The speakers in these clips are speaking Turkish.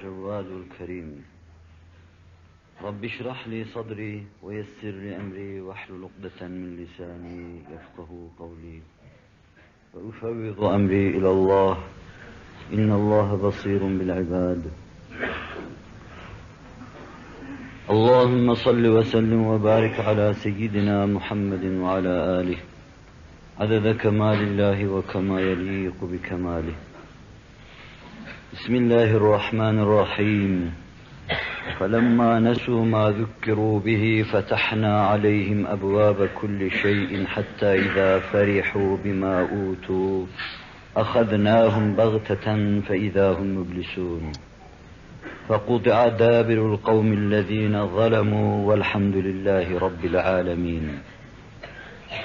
الجواد الكريم. رب اشرح لي صدري ويسر لي أمري واحلل عقدة من لساني يفقه قولي. وأفوض أمري إلى الله. إن الله بصير بالعباد. اللهم صل وسلم وبارك على سيدنا محمد وعلى آله. عدد كمال الله وكما يليق بكماله. بسم الله الرحمن الرحيم. فلما نسوا ما ذكروا به فتحنا عليهم أبواب كل شيء حتى إذا فرحوا بما أوتوا. أخذناهم بغتة فإذا هم مبلسون. فقطع دابر القوم الذين ظلموا والحمد لله رب العالمين.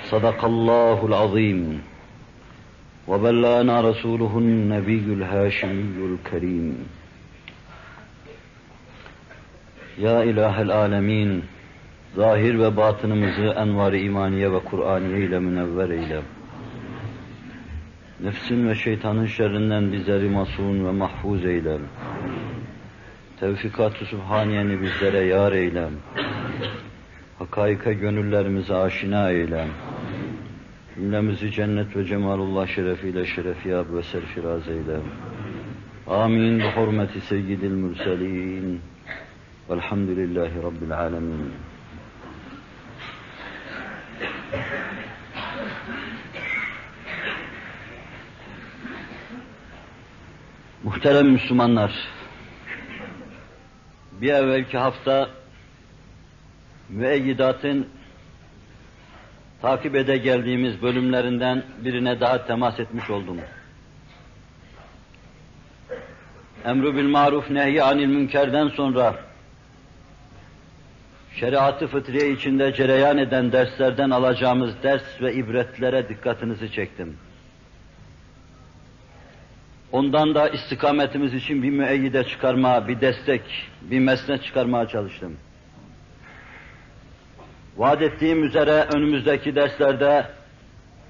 صدق الله العظيم. وبلغنا رسوله النبي الهاشمي الكريم Ya İlahel Alemin, zahir ve batınımızı envar-ı imaniye ve Kur'aniye ile münevver eyle. Nefsin ve şeytanın şerrinden bizleri masum ve mahfuz eyle. Tevfikat-ı Sübhaniyeni bizlere yar eyle. Hakaika gönüllerimize aşina eyle. Cümlemizi cennet ve cemalullah şerefiyle şerefiyab ve serfiraz eyle. Amin. Bi hurmeti seyyidil mürselin. Velhamdülillahi Rabbil alemin. Muhterem Müslümanlar, bir evvelki hafta müeyyidatın takip ede geldiğimiz bölümlerinden birine daha temas etmiş oldum. Emru bil maruf nehy anil münkerden sonra şeriatı fıtriye içinde cereyan eden derslerden alacağımız ders ve ibretlere dikkatinizi çektim. Ondan da istikametimiz için bir müeyyide çıkarma, bir destek, bir mesnet çıkarmaya çalıştım. Vaat ettiğim üzere önümüzdeki derslerde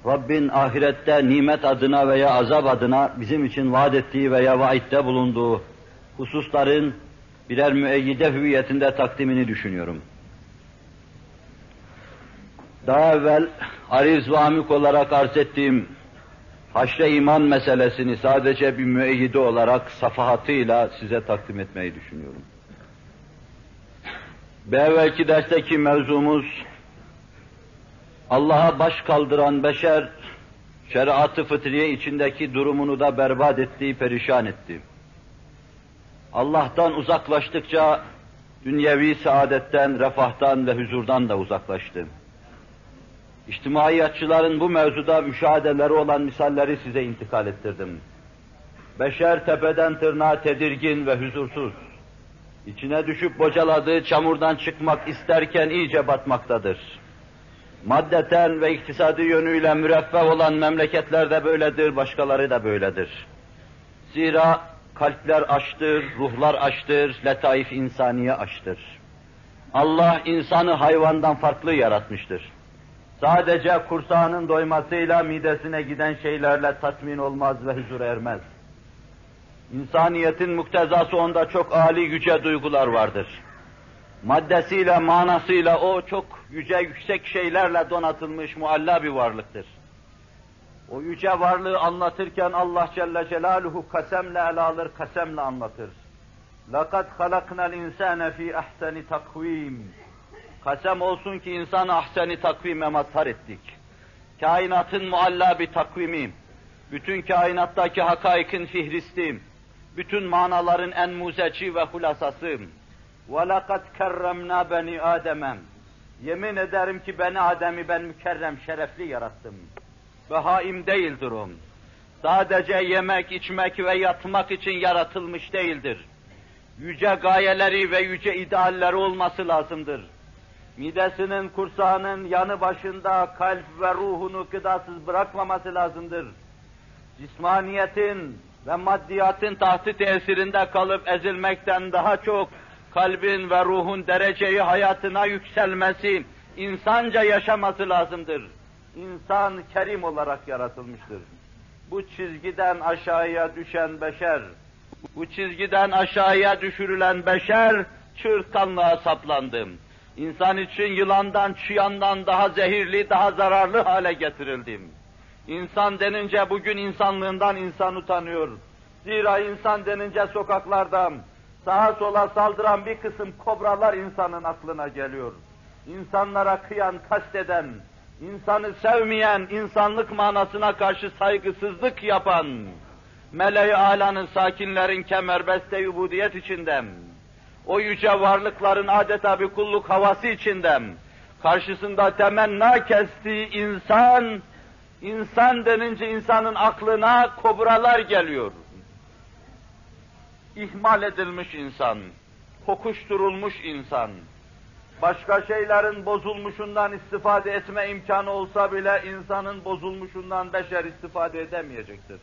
Rabbin ahirette nimet adına veya azap adına bizim için vaat ettiği veya vaitte bulunduğu hususların birer müeyyide hüviyetinde takdimini düşünüyorum. Daha evvel ariz ve amik olarak arz ettiğim haşre iman meselesini sadece bir müeyyide olarak safahatıyla size takdim etmeyi düşünüyorum. Bir evvelki dersteki mevzumuz Allah'a baş kaldıran beşer şeriatı fıtriye içindeki durumunu da berbat ettiği perişan etti. Allah'tan uzaklaştıkça dünyevi saadetten, refahtan ve huzurdan da uzaklaştı. İçtimaiyatçıların bu mevzuda müşahedeleri olan misalleri size intikal ettirdim. Beşer tepeden tırnağa tedirgin ve huzursuz. İçine düşüp bocaladığı çamurdan çıkmak isterken iyice batmaktadır. Maddeten ve iktisadi yönüyle müreffeh olan memleketler de böyledir, başkaları da böyledir. Zira kalpler açtır, ruhlar açtır, letaif insaniye açtır. Allah insanı hayvandan farklı yaratmıştır. Sadece kursağının doymasıyla midesine giden şeylerle tatmin olmaz ve huzur ermez. İnsaniyetin muktezası onda çok âli yüce duygular vardır. Maddesiyle, manasıyla o çok yüce, yüksek şeylerle donatılmış mualla bir varlıktır. O yüce varlığı anlatırken Allah Celle Celaluhu kasemle ele alır, kasemle anlatır. لَقَدْ خَلَقْنَا الْاِنْسَانَ ف۪ي اَحْسَنِ takvim. Kasem olsun ki insanı ahseni takvime mazhar ettik. Kainatın mualla bir takvimi, bütün kainattaki hakaikin fihristi, bütün manaların en muzeci ve hulasası. وَلَقَدْ كَرَّمْنَا beni Adem'e. Yemin ederim ki beni Adem'i ben mükerrem, şerefli yarattım. Ve haim değildir o. Sadece yemek, içmek ve yatmak için yaratılmış değildir. Yüce gayeleri ve yüce idealleri olması lazımdır. Midesinin, kursağının yanı başında kalp ve ruhunu gıdasız bırakmaması lazımdır. Cismaniyetin ve maddiyatın tahtı tesirinde kalıp ezilmekten daha çok kalbin ve ruhun dereceyi hayatına yükselmesi, insanca yaşaması lazımdır. İnsan kerim olarak yaratılmıştır. Bu çizgiden aşağıya düşen beşer, Bu çizgiden aşağıya düşürülen beşer çırtkanlığa saplandı. İnsan için yılandan, çıyandan daha zehirli, daha zararlı hale getirildim. İnsan denince bugün insanlığından insan utanıyor. Zira insan denince sokaklarda sağa sola saldıran bir kısım kobralar insanın aklına geliyor. İnsanlara kıyan, kasteden, insanı sevmeyen, insanlık manasına karşı saygısızlık yapan, meleği alanın sakinlerin kemerbeste ubudiyet içinde, o yüce varlıkların adeta bir kulluk havası içinde, karşısında temenna kestiği insan, insan denince insanın aklına kobralar geliyor. İhmal edilmiş insan, kokuşturulmuş insan, başka şeylerin bozulmuşundan istifade etme imkanı olsa bile insanın bozulmuşundan beşer istifade edemeyecektir.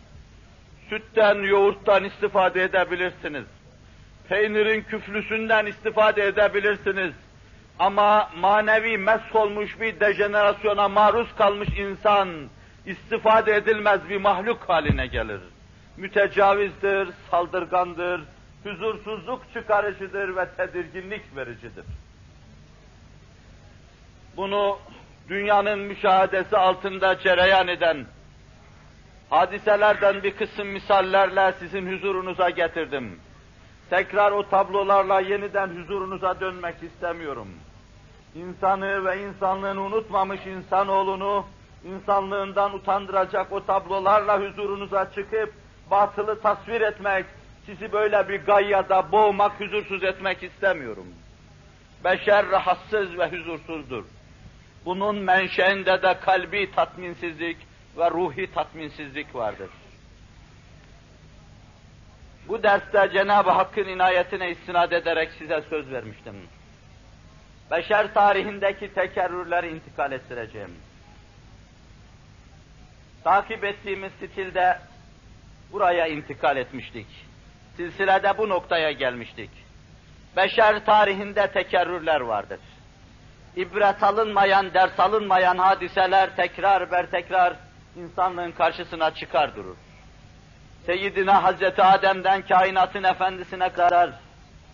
Sütten, yoğurttan istifade edebilirsiniz. Peynirin küflüsünden istifade edebilirsiniz. Ama manevi olmuş bir dejenerasyona maruz kalmış insan istifade edilmez bir mahluk haline gelir. Mütecavizdir, saldırgandır, huzursuzluk çıkarıcıdır ve tedirginlik vericidir. Bunu dünyanın müşahadesi altında cereyan eden hadiselerden bir kısım misallerle sizin huzurunuza getirdim. Tekrar o tablolarla yeniden huzurunuza dönmek istemiyorum. İnsanı ve insanlığını unutmamış insanoğlunu, insanlığından utandıracak o tablolarla huzurunuza çıkıp batılı tasvir etmek, sizi böyle bir gayyada boğmak, huzursuz etmek istemiyorum. Beşer rahatsız ve huzursuzdur. Bunun menşeinde de kalbi tatminsizlik ve ruhi tatminsizlik vardır. Bu derste Cenab-ı Hakk'ın inayetine istinad ederek size söz vermiştim. Beşer tarihindeki tekerrürleri intikal ettireceğim. Takip ettiğimiz stilde buraya intikal etmiştik. Silsilede bu noktaya gelmiştik. Beşer tarihinde tekerrürler vardır. İbret alınmayan, ders alınmayan hadiseler tekrar ber tekrar insanlığın karşısına çıkar durur. Seyyidina Hazreti Adem'den kainatın efendisine kadar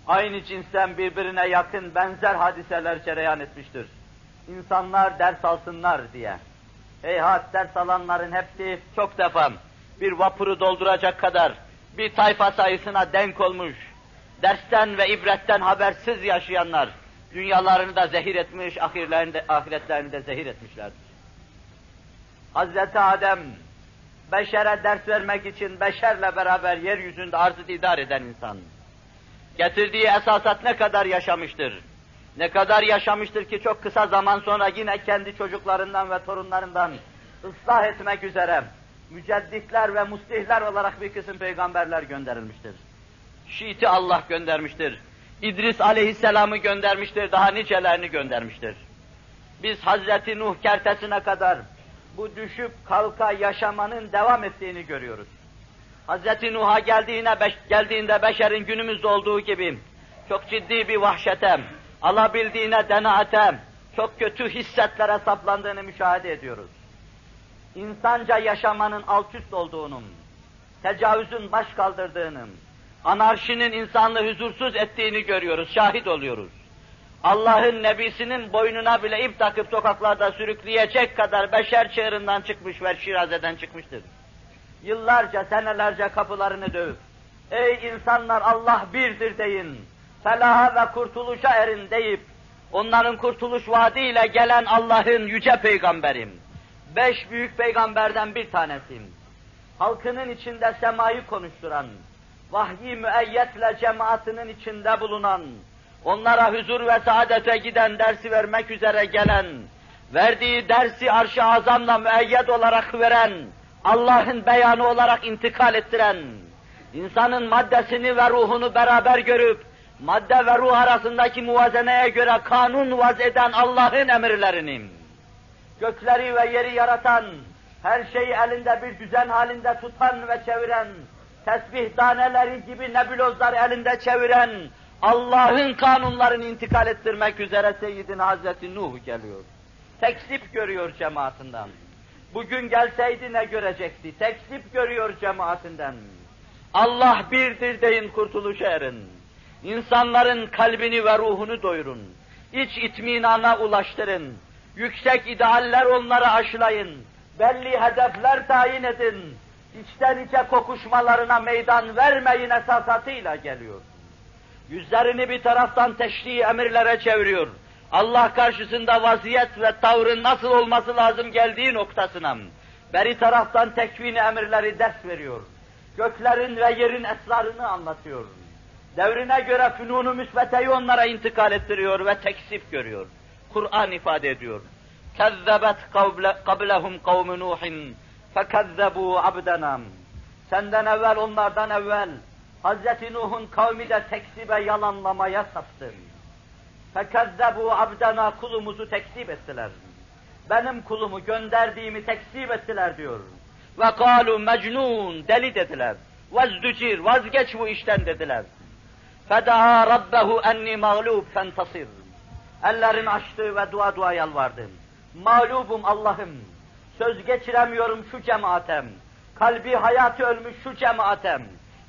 aynı cinsten birbirine yakın benzer hadiseler cereyan etmiştir. İnsanlar ders alsınlar diye. Heyhat ders alanların hepsi çok defa bir vapuru dolduracak kadar bir tayfa sayısına denk olmuş, dersten ve ibretten habersiz yaşayanlar, dünyalarını da zehir etmiş, ahirlerini de, ahiretlerini de zehir etmişlerdir. Hazreti Adem, beşere ders vermek için beşerle beraber yeryüzünde arzı idare eden insan. Getirdiği esasat ne kadar yaşamıştır? Ne kadar yaşamıştır ki çok kısa zaman sonra yine kendi çocuklarından ve torunlarından ıslah etmek üzere mücedditler ve muslihler olarak bir kısım peygamberler gönderilmiştir. Şiit'i Allah göndermiştir. İdris aleyhisselamı göndermiştir, daha nicelerini göndermiştir. Biz Hazreti Nuh kertesine kadar bu düşüp kalka yaşamanın devam ettiğini görüyoruz. Hazreti Nuh'a geldiğine geldiğinde beşerin günümüzde olduğu gibi çok ciddi bir vahşete, alabildiğine denaate, çok kötü hissetlere saplandığını müşahede ediyoruz. İnsanca yaşamanın alt üst olduğunu, tecavüzün baş kaldırdığını, anarşinin insanlığı huzursuz ettiğini görüyoruz, şahit oluyoruz. Allah'ın nebisinin boynuna bile ip takıp sokaklarda sürükleyecek kadar beşer çığırından çıkmış ve şirazeden çıkmıştır. Yıllarca, senelerce kapılarını dövüp, ey insanlar Allah birdir deyin, felaha ve kurtuluşa erin deyip, onların kurtuluş vaadiyle gelen Allah'ın yüce peygamberim. Beş büyük peygamberden bir tanesiyim. Halkının içinde semayı konuşturan, vahyi müeyyetle cemaatinin içinde bulunan, onlara huzur ve saadete giden dersi vermek üzere gelen, verdiği dersi arş-ı azamla müeyyed olarak veren, Allah'ın beyanı olarak intikal ettiren, insanın maddesini ve ruhunu beraber görüp, madde ve ruh arasındaki muvazeneye göre kanun vaz eden Allah'ın emirlerini, gökleri ve yeri yaratan, her şeyi elinde bir düzen halinde tutan ve çeviren, tesbih taneleri gibi nebulozları elinde çeviren, Allah'ın kanunlarını intikal ettirmek üzere Seyyidina Hazreti Nuh geliyor. Teksip görüyor cemaatinden. Bugün gelseydi ne görecekti? Teksip görüyor cemaatinden. Allah birdir deyin kurtuluşa erin. İnsanların kalbini ve ruhunu doyurun. İç itminana ulaştırın. Yüksek idealler onlara aşılayın. Belli hedefler tayin edin. İçten içe kokuşmalarına meydan vermeyin esasatıyla geliyor. Yüzlerini bir taraftan teşri emirlere çeviriyor. Allah karşısında vaziyet ve tavrın nasıl olması lazım geldiği noktasına. Beri taraftan tekvin emirleri ders veriyor. Göklerin ve yerin esrarını anlatıyor. Devrine göre fünunu müsbeteyi onlara intikal ettiriyor ve teksif görüyor. Kur'an ifade ediyor. Kezzebet kablehum kavmi Nuhin fekezzebu abdenam. Senden evvel onlardan evvel Hz. Nuh'un kavmi de teksibe yalanlamaya saptı. Fekezzebu abdena kulumuzu tekzip ettiler. Benim kulumu gönderdiğimi tekzip ettiler diyor. Ve kalu mecnun deli dediler. Vazducir vazgeç bu işten dediler. Fedaa rabbehu enni mağlub fentasir. Ellerini açtı ve dua dua yalvardı. Mağlubum Allah'ım. Söz geçiremiyorum şu cemaatem. Kalbi hayatı ölmüş şu cemaatem.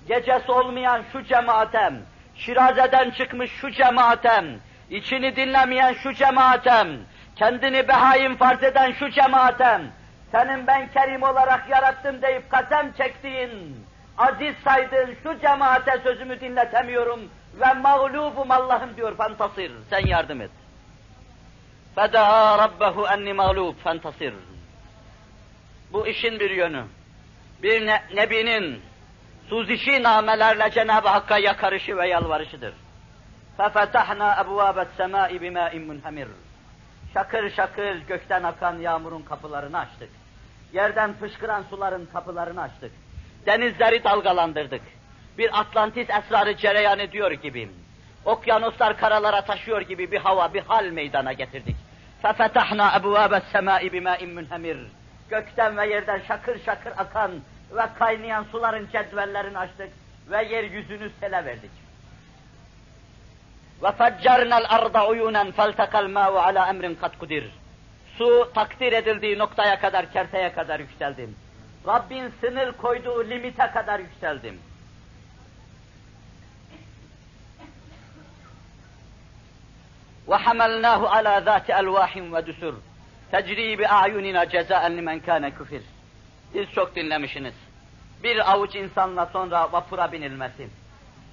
Gecesi olmayan şu cemaatem. Şiraze'den çıkmış şu cemaatem. içini dinlemeyen şu cemaatem. Kendini behaim farz eden şu cemaatem. Senin ben kerim olarak yarattım deyip kasem çektiğin, aziz saydığın şu cemaate sözümü dinletemiyorum ve mağlubum Allah'ım diyor fantasir. Sen yardım et. فَدَعَا رَبَّهُ اَنِّ مَغْلُوبٌ فَانْتَصِرْ Bu işin bir yönü. Bir ne, nebinin suzişi namelerle Cenab-ı Hakk'a yakarışı ve yalvarışıdır. فَفَتَحْنَا أَبْوَابَ السَّمَاءِ بِمَاءٍ مُنْهَمِرٍ Şakır şakır gökten akan yağmurun kapılarını açtık. Yerden fışkıran suların kapılarını açtık. Denizleri dalgalandırdık. Bir Atlantis esrarı cereyan ediyor gibi. Okyanuslar karalara taşıyor gibi bir hava, bir hal meydana getirdik. فَفَتَحْنَا أَبْوَابَ السَّمَاءِ بِمَاءٍ مُنْهَمِرٍ Gökten ve yerden şakır şakır akan ve kaynayan suların cedvellerini açtık ve yeryüzünü sele verdik. وَفَجَّرْنَا الْأَرْضَ عُيُونًا فَالْتَقَى الْمَاءُ عَلَى اَمْرٍ قَدْ قُدِرٍ Su takdir edildiği noktaya kadar, kerteye kadar yükseldim. Rabbin sınır koyduğu limite kadar yükseldim. وَحَمَلْنَاهُ عَلَى ذَاتِ أَلْوَاحٍ وَدُسُرٍ تَجْرِي بِأَعْيُنِنَا جَزَاءً لِمَنْ كَانَ küfür. Siz çok dinlemişsiniz. Bir avuç insanla sonra vapura binilmesi.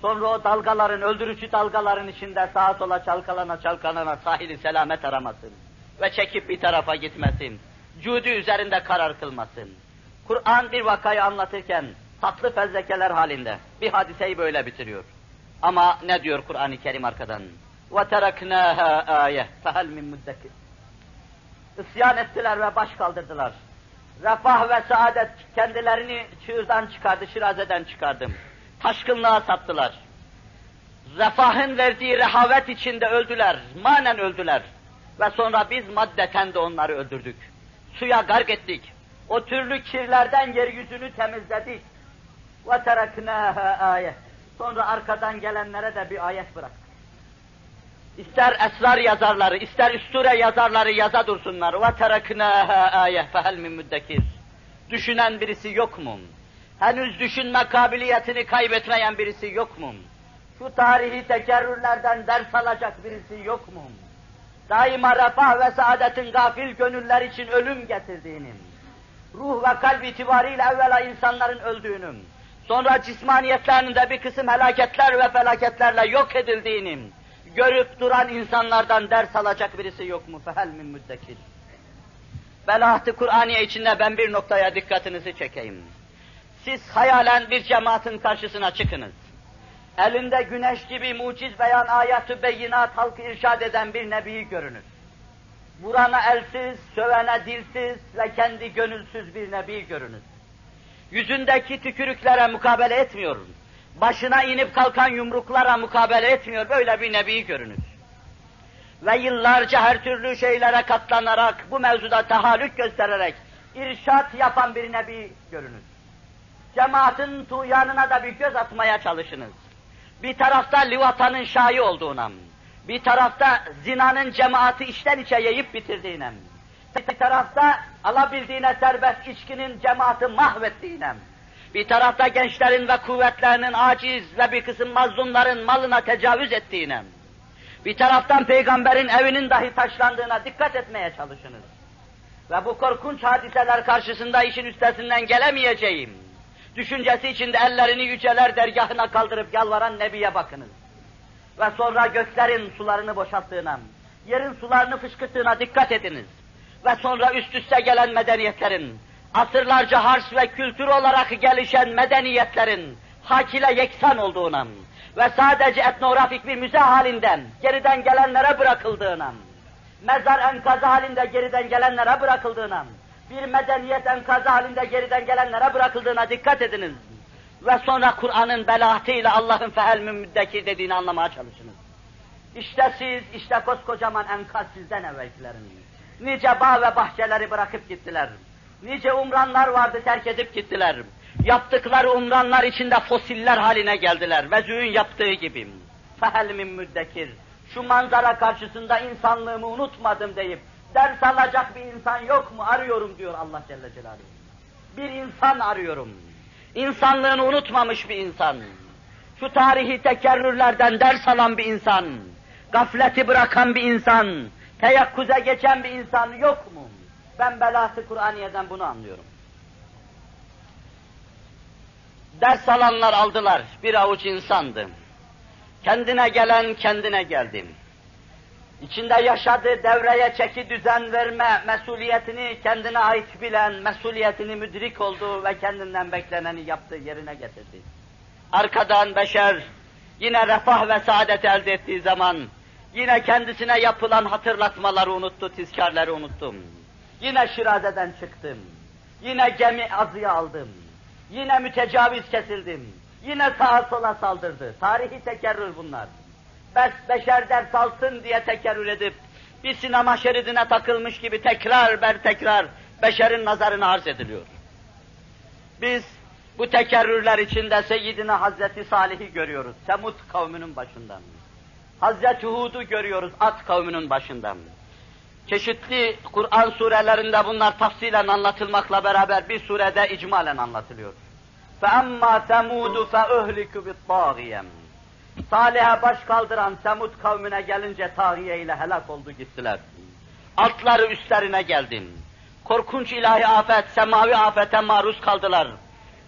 Sonra o dalgaların, öldürücü dalgaların içinde sağa sola çalkalana çalkalana sahili selamet aramasın. Ve çekip bir tarafa gitmesin. Cudi üzerinde karar kılmasın. Kur'an bir vakayı anlatırken tatlı fezlekeler halinde bir hadiseyi böyle bitiriyor. Ama ne diyor Kur'an-ı Kerim arkadan? وَتَرَكْنَاهَا آيَةً فَهَلْ مِنْ مُدَّكِرٍ İsyan ettiler ve baş kaldırdılar. Refah ve saadet kendilerini çığırdan çıkardı, şirazeden çıkardım. Taşkınlığa saptılar. Refahın verdiği rehavet içinde öldüler, manen öldüler. Ve sonra biz maddeten de onları öldürdük. Suya gark ettik. O türlü kirlerden yeryüzünü temizledik. وَتَرَكْنَاهَا آيَةً Sonra arkadan gelenlere de bir ayet bıraktık. İster esrar yazarları, ister üsture yazarları yaza dursunlar. وَتَرَكْنَاهَا آيَةً فَهَلْ مِنْ مُدَّكِرٍ Düşünen birisi yok mu? Henüz düşünme kabiliyetini kaybetmeyen birisi yok mu? Şu tarihi tekerrürlerden ders alacak birisi yok mu? Daima refah ve saadetin gafil gönüller için ölüm getirdiğini, ruh ve kalp itibariyle evvela insanların öldüğünü, sonra cismaniyetlerinde bir kısım helaketler ve felaketlerle yok edildiğini, görüp duran insanlardan ders alacak birisi yok mu? Fehel min müddekir. Belahat-ı Kur'aniye içinde ben bir noktaya dikkatinizi çekeyim. Siz hayalen bir cemaatin karşısına çıkınız. Elinde güneş gibi muciz beyan ayatı beyinat halkı irşad eden bir nebiyi görünür. Vurana elsiz, sövene dilsiz ve kendi gönülsüz bir nebi görünür. Yüzündeki tükürüklere mukabele etmiyor. Başına inip kalkan yumruklara mukabele etmiyor. Böyle bir nebi görünür. Ve yıllarca her türlü şeylere katlanarak, bu mevzuda tahallük göstererek irşat yapan bir nebi görünür. Cemaatin tuğyanına da bir göz atmaya çalışınız. Bir tarafta livatanın şayi olduğuna, bir tarafta zinanın cemaati içten içe yiyip bitirdiğine, bir tarafta alabildiğine serbest içkinin cemaati mahvettiğine, bir tarafta gençlerin ve kuvvetlerinin aciz ve bir kısım mazlumların malına tecavüz ettiğine, bir taraftan peygamberin evinin dahi taşlandığına dikkat etmeye çalışınız. Ve bu korkunç hadiseler karşısında işin üstesinden gelemeyeceğim. Düşüncesi içinde ellerini yüceler dergahına kaldırıp yalvaran Nebi'ye bakınız. Ve sonra göklerin sularını boşalttığına, yerin sularını fışkırttığına dikkat ediniz. Ve sonra üst üste gelen medeniyetlerin, asırlarca hars ve kültür olarak gelişen medeniyetlerin hak ile yeksan olduğuna ve sadece etnografik bir müze halinden geriden gelenlere bırakıldığına, mezar enkazı halinde geriden gelenlere bırakıldığına, bir medeniyet enkazı halinde geriden gelenlere bırakıldığına dikkat ediniz. Ve sonra Kur'an'ın belaatıyla Allah'ın fehel müddekir dediğini anlamaya çalışınız. İşte siz, işte koskocaman enkaz sizden evvelkilerin. Nice bağ ve bahçeleri bırakıp gittiler. Nice umranlar vardı terk edip gittiler. Yaptıkları umranlar içinde fosiller haline geldiler. Vezüğün yaptığı gibi. Fehel müddekir. Şu manzara karşısında insanlığımı unutmadım deyip ders alacak bir insan yok mu arıyorum diyor Allah Celle Celaluhu. Bir insan arıyorum. İnsanlığını unutmamış bir insan. Şu tarihi tekerrürlerden ders alan bir insan. Gafleti bırakan bir insan. Teyakkuze geçen bir insan yok mu? Ben belası Kur'aniye'den bunu anlıyorum. Ders alanlar aldılar, bir avuç insandı. Kendine gelen kendine geldim. İçinde yaşadığı devreye çeki düzen verme mesuliyetini kendine ait bilen, mesuliyetini müdrik oldu ve kendinden bekleneni yaptığı yerine getirdi. Arkadan beşer yine refah ve saadet elde ettiği zaman yine kendisine yapılan hatırlatmaları unuttu, tizkarları unuttum. Yine şirazeden çıktım. Yine gemi azıya aldım. Yine mütecaviz kesildim. Yine sağa sola saldırdı. Tarihi tekerrür bunlar Bes beşer ders alsın diye tekerrür edip bir sinema şeridine takılmış gibi tekrar ber tekrar beşerin nazarına arz ediliyor. Biz bu tekerrürler içinde Seyyidina Hazreti Salih'i görüyoruz. Semud kavminin başından. Hazreti Hud'u görüyoruz At kavminin başından. Çeşitli Kur'an surelerinde bunlar tafsilen anlatılmakla beraber bir surede icmalen anlatılıyor. فَأَمَّا ثَمُودُ فَأُهْلِكُ بِالطَّاغِيَمْ Salih'e baş kaldıran Semud kavmine gelince tağiye ile helak oldu gittiler. Altları üstlerine geldim. Korkunç ilahi afet, semavi afete maruz kaldılar.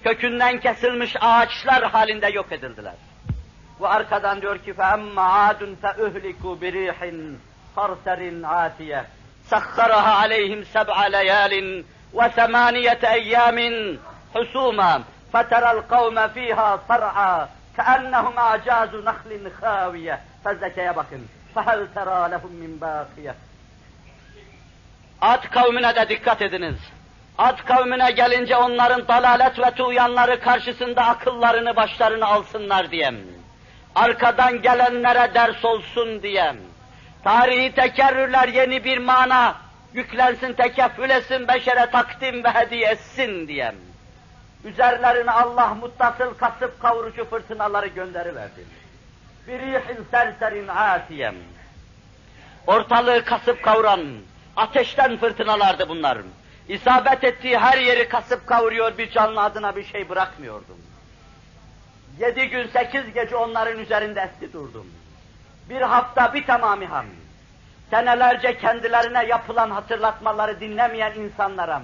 Kökünden kesilmiş ağaçlar halinde yok edildiler. Ve arkadan diyor ki فَأَمَّا عَادٌ فَأُهْلِكُوا بِرِيحٍ صَرْسَرٍ عَاتِيَةٍ سَخَّرَهَا عَلَيْهِمْ سَبْعَ لَيَالٍ وَثَمَانِيَةَ أَيَّامٍ حُسُومًا فَتَرَى الْقَوْمَ فِيهَا صَرْعًا كَأَنَّهُمْ أَعْجَازُ نَخْلٍ خَاوِيَةٍ Fezzeke'ye bakın. فَهَلْ تَرَى لَهُمْ مِنْ بَاقِيَةٍ Ad kavmine de dikkat ediniz. Ad kavmine gelince onların dalalet ve tuğyanları karşısında akıllarını başlarına alsınlar diyem. Arkadan gelenlere ders olsun diyem. Tarihi tekerrürler yeni bir mana yüklensin, tekeffül etsin, beşere takdim ve hediye etsin diyem. Üzerlerine Allah muttasıl kasıp kavurucu fırtınaları gönderiverdi. Bir rihin serserin atiyem. Ortalığı kasıp kavuran, ateşten fırtınalardı bunlar. İsabet ettiği her yeri kasıp kavuruyor, bir canlı adına bir şey bırakmıyordum. Yedi gün, sekiz gece onların üzerinde etti durdum. Bir hafta bir tamamiham. Senelerce kendilerine yapılan hatırlatmaları dinlemeyen insanlara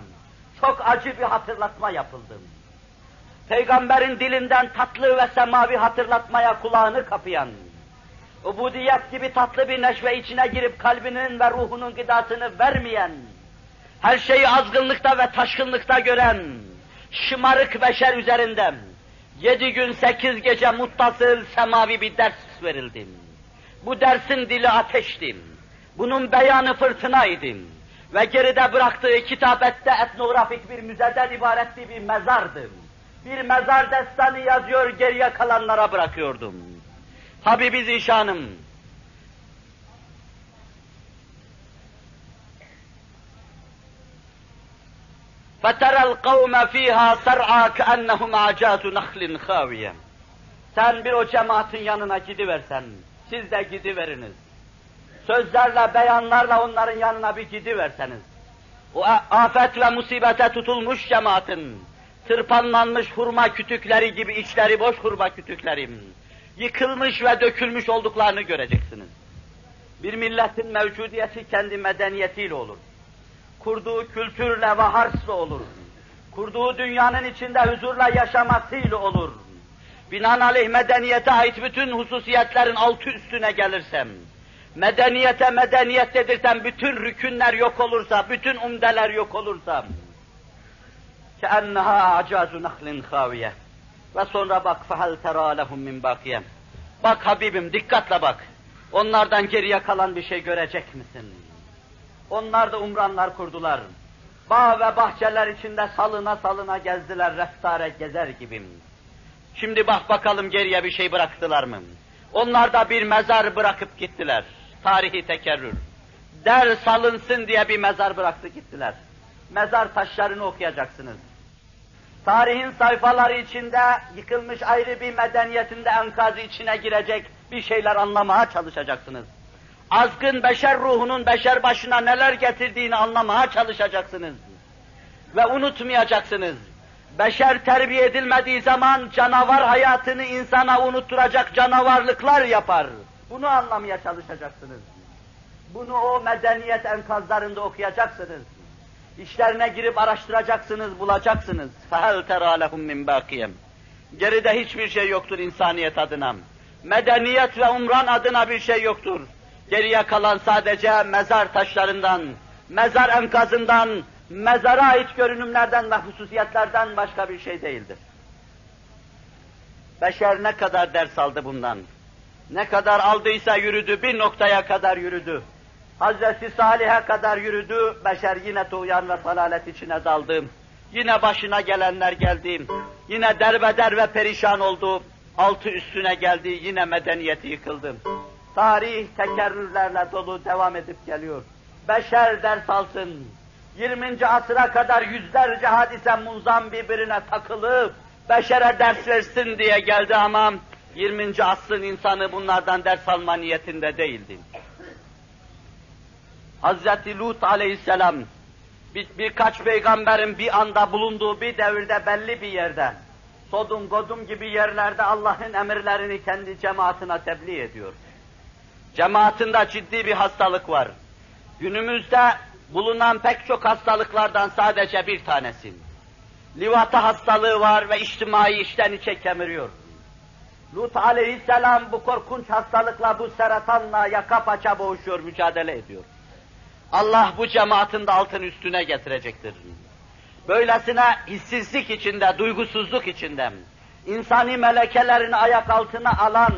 çok acı bir hatırlatma yapıldı. Peygamberin dilinden tatlı ve semavi hatırlatmaya kulağını kapayan, ubudiyet gibi tatlı bir neşve içine girip kalbinin ve ruhunun gıdasını vermeyen, her şeyi azgınlıkta ve taşkınlıkta gören, şımarık beşer üzerinden, yedi gün sekiz gece muttasıl semavi bir ders verildi. Bu dersin dili ateşti. Bunun beyanı fırtınaydı. Ve geride bıraktığı kitabette etnografik bir müzeden ibaretli bir mezardı Bir mezar destanı yazıyor, geriye kalanlara bırakıyordum. Habibi Zişanım, فَتَرَى الْقَوْمَ ف۪يهَا سَرْعَا كَأَنَّهُمْ عَجَازُ نَخْلٍ خَاوِيَةٍ Sen bir o cemaatin yanına gidiversen, siz de gidiveriniz. Sözlerle, beyanlarla onların yanına bir gidiverseniz, o afet ve musibete tutulmuş cemaatin, tırpanlanmış hurma kütükleri gibi içleri boş hurma kütüklerim, yıkılmış ve dökülmüş olduklarını göreceksiniz. Bir milletin mevcudiyeti kendi medeniyetiyle olur. Kurduğu kültürle ve harsla olur. Kurduğu dünyanın içinde huzurla yaşamasıyla olur. Binaenaleyh medeniyete ait bütün hususiyetlerin altı üstüne gelirsem, medeniyete medeniyet dedirten bütün rükünler yok olursa, bütün umdeler yok olursa, كَأَنَّهَا أَعْجَازُ نَخْلٍ خَاوِيَةٍ Ve sonra bak فَهَلْ تَرَى لَهُمْ مِنْ بَاقِيَةٍ Bak Habibim dikkatle bak. Onlardan geriye kalan bir şey görecek misin? Onlar da umranlar kurdular. Bağ ve bahçeler içinde salına salına gezdiler, reftare gezer gibi. Şimdi bak bakalım geriye bir şey bıraktılar mı? Onlar da bir mezar bırakıp gittiler. Tarihi tekerrür. Der salınsın diye bir mezar bıraktı gittiler. Mezar taşlarını okuyacaksınız. Tarihin sayfaları içinde yıkılmış ayrı bir medeniyetinde enkazı içine girecek bir şeyler anlamaya çalışacaksınız. Azgın beşer ruhunun beşer başına neler getirdiğini anlamaya çalışacaksınız. Ve unutmayacaksınız. Beşer terbiye edilmediği zaman canavar hayatını insana unutturacak canavarlıklar yapar. Bunu anlamaya çalışacaksınız. Bunu o medeniyet enkazlarında okuyacaksınız. İşlerine girip araştıracaksınız, bulacaksınız. فَهَلْ تَرَى لَهُمْ مِنْ بَاقِيَمْ Geride hiçbir şey yoktur insaniyet adına. Medeniyet ve umran adına bir şey yoktur. Geriye kalan sadece mezar taşlarından, mezar enkazından, mezara ait görünümlerden ve hususiyetlerden başka bir şey değildir. Beşer ne kadar ders aldı bundan? Ne kadar aldıysa yürüdü, bir noktaya kadar yürüdü. Hazreti Salih'e kadar yürüdü, beşer yine tuğyan ve salalet içine daldı. Yine başına gelenler geldi. Yine derbeder ve perişan oldu. Altı üstüne geldi, yine medeniyeti yıkıldı. Tarih tekerrürlerle dolu devam edip geliyor. Beşer ders alsın. 20. asıra kadar yüzlerce hadise munzam birbirine takılıp beşere ders versin diye geldi ama 20. asrın insanı bunlardan ders alma niyetinde değildi. Hazreti Lut aleyhisselam bir, birkaç peygamberin bir anda bulunduğu bir devirde belli bir yerde Sodum Godum gibi yerlerde Allah'ın emirlerini kendi cemaatine tebliğ ediyor. Cemaatinde ciddi bir hastalık var. Günümüzde bulunan pek çok hastalıklardan sadece bir tanesi. Livata hastalığı var ve içtimai içten içe kemiriyor. Lut aleyhisselam bu korkunç hastalıkla, bu seratanla yaka paça boğuşuyor, mücadele ediyor. Allah bu cemaatin de altın üstüne getirecektir. Böylesine hissizlik içinde, duygusuzluk içinde, insani melekelerini ayak altına alan,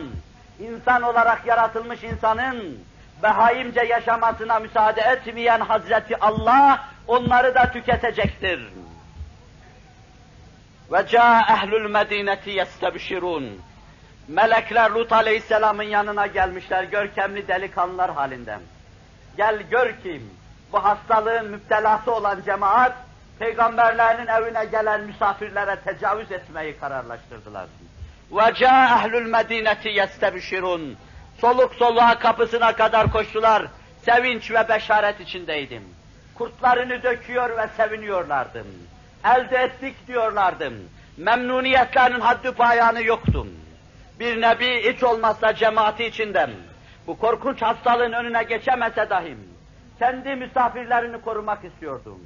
insan olarak yaratılmış insanın behaimce yaşamasına müsaade etmeyen Hazreti Allah onları da tüketecektir. Ve ca ehlül medineti yestebşirun. Melekler Lut aleyhisselamın yanına gelmişler görkemli delikanlılar halinde. Gel gör ki bu hastalığın müptelası olan cemaat peygamberlerinin evine gelen misafirlere tecavüz etmeyi kararlaştırdılar. Ve ca ehlül medineti yestebşirun. Soluk soluğa kapısına kadar koştular. Sevinç ve beşaret içindeydim. Kurtlarını döküyor ve seviniyorlardı. Elde ettik diyorlardı. Memnuniyetlerinin haddi payanı yoktu. Bir nebi hiç olmazsa cemaati içinden bu korkunç hastalığın önüne geçemese dahim kendi misafirlerini korumak istiyordum.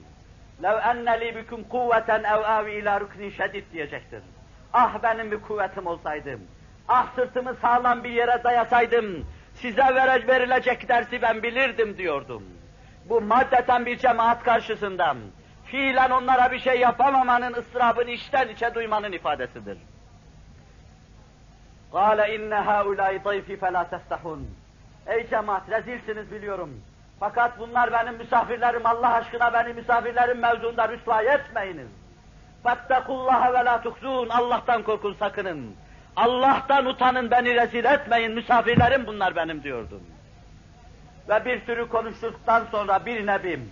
لَوْ اَنَّ لِي بِكُمْ قُوَّةً اَوْ اَوْ اِلٰى رُكْنٍ şedid diyecektir. Ah benim bir kuvvetim olsaydım, ah sırtımı sağlam bir yere dayasaydım, size vere, verilecek dersi ben bilirdim diyordum. Bu maddeten bir cemaat karşısında, fiilen onlara bir şey yapamamanın ıstırabını içten içe duymanın ifadesidir. قَالَ اِنَّ هَا اُولَٰي ضَيْفِ فَلَا تَفْتَحُونَ Ey cemaat, rezilsiniz biliyorum. Fakat bunlar benim misafirlerim, Allah aşkına benim misafirlerim mevzuunda rüsvay etmeyiniz. فَاتَّقُوا اللّٰهَ وَلَا تُخْزُونَ Allah'tan korkun, sakının. Allah'tan utanın, beni rezil etmeyin, misafirlerim bunlar benim diyordum. Ve bir sürü konuştuktan sonra bir nebim,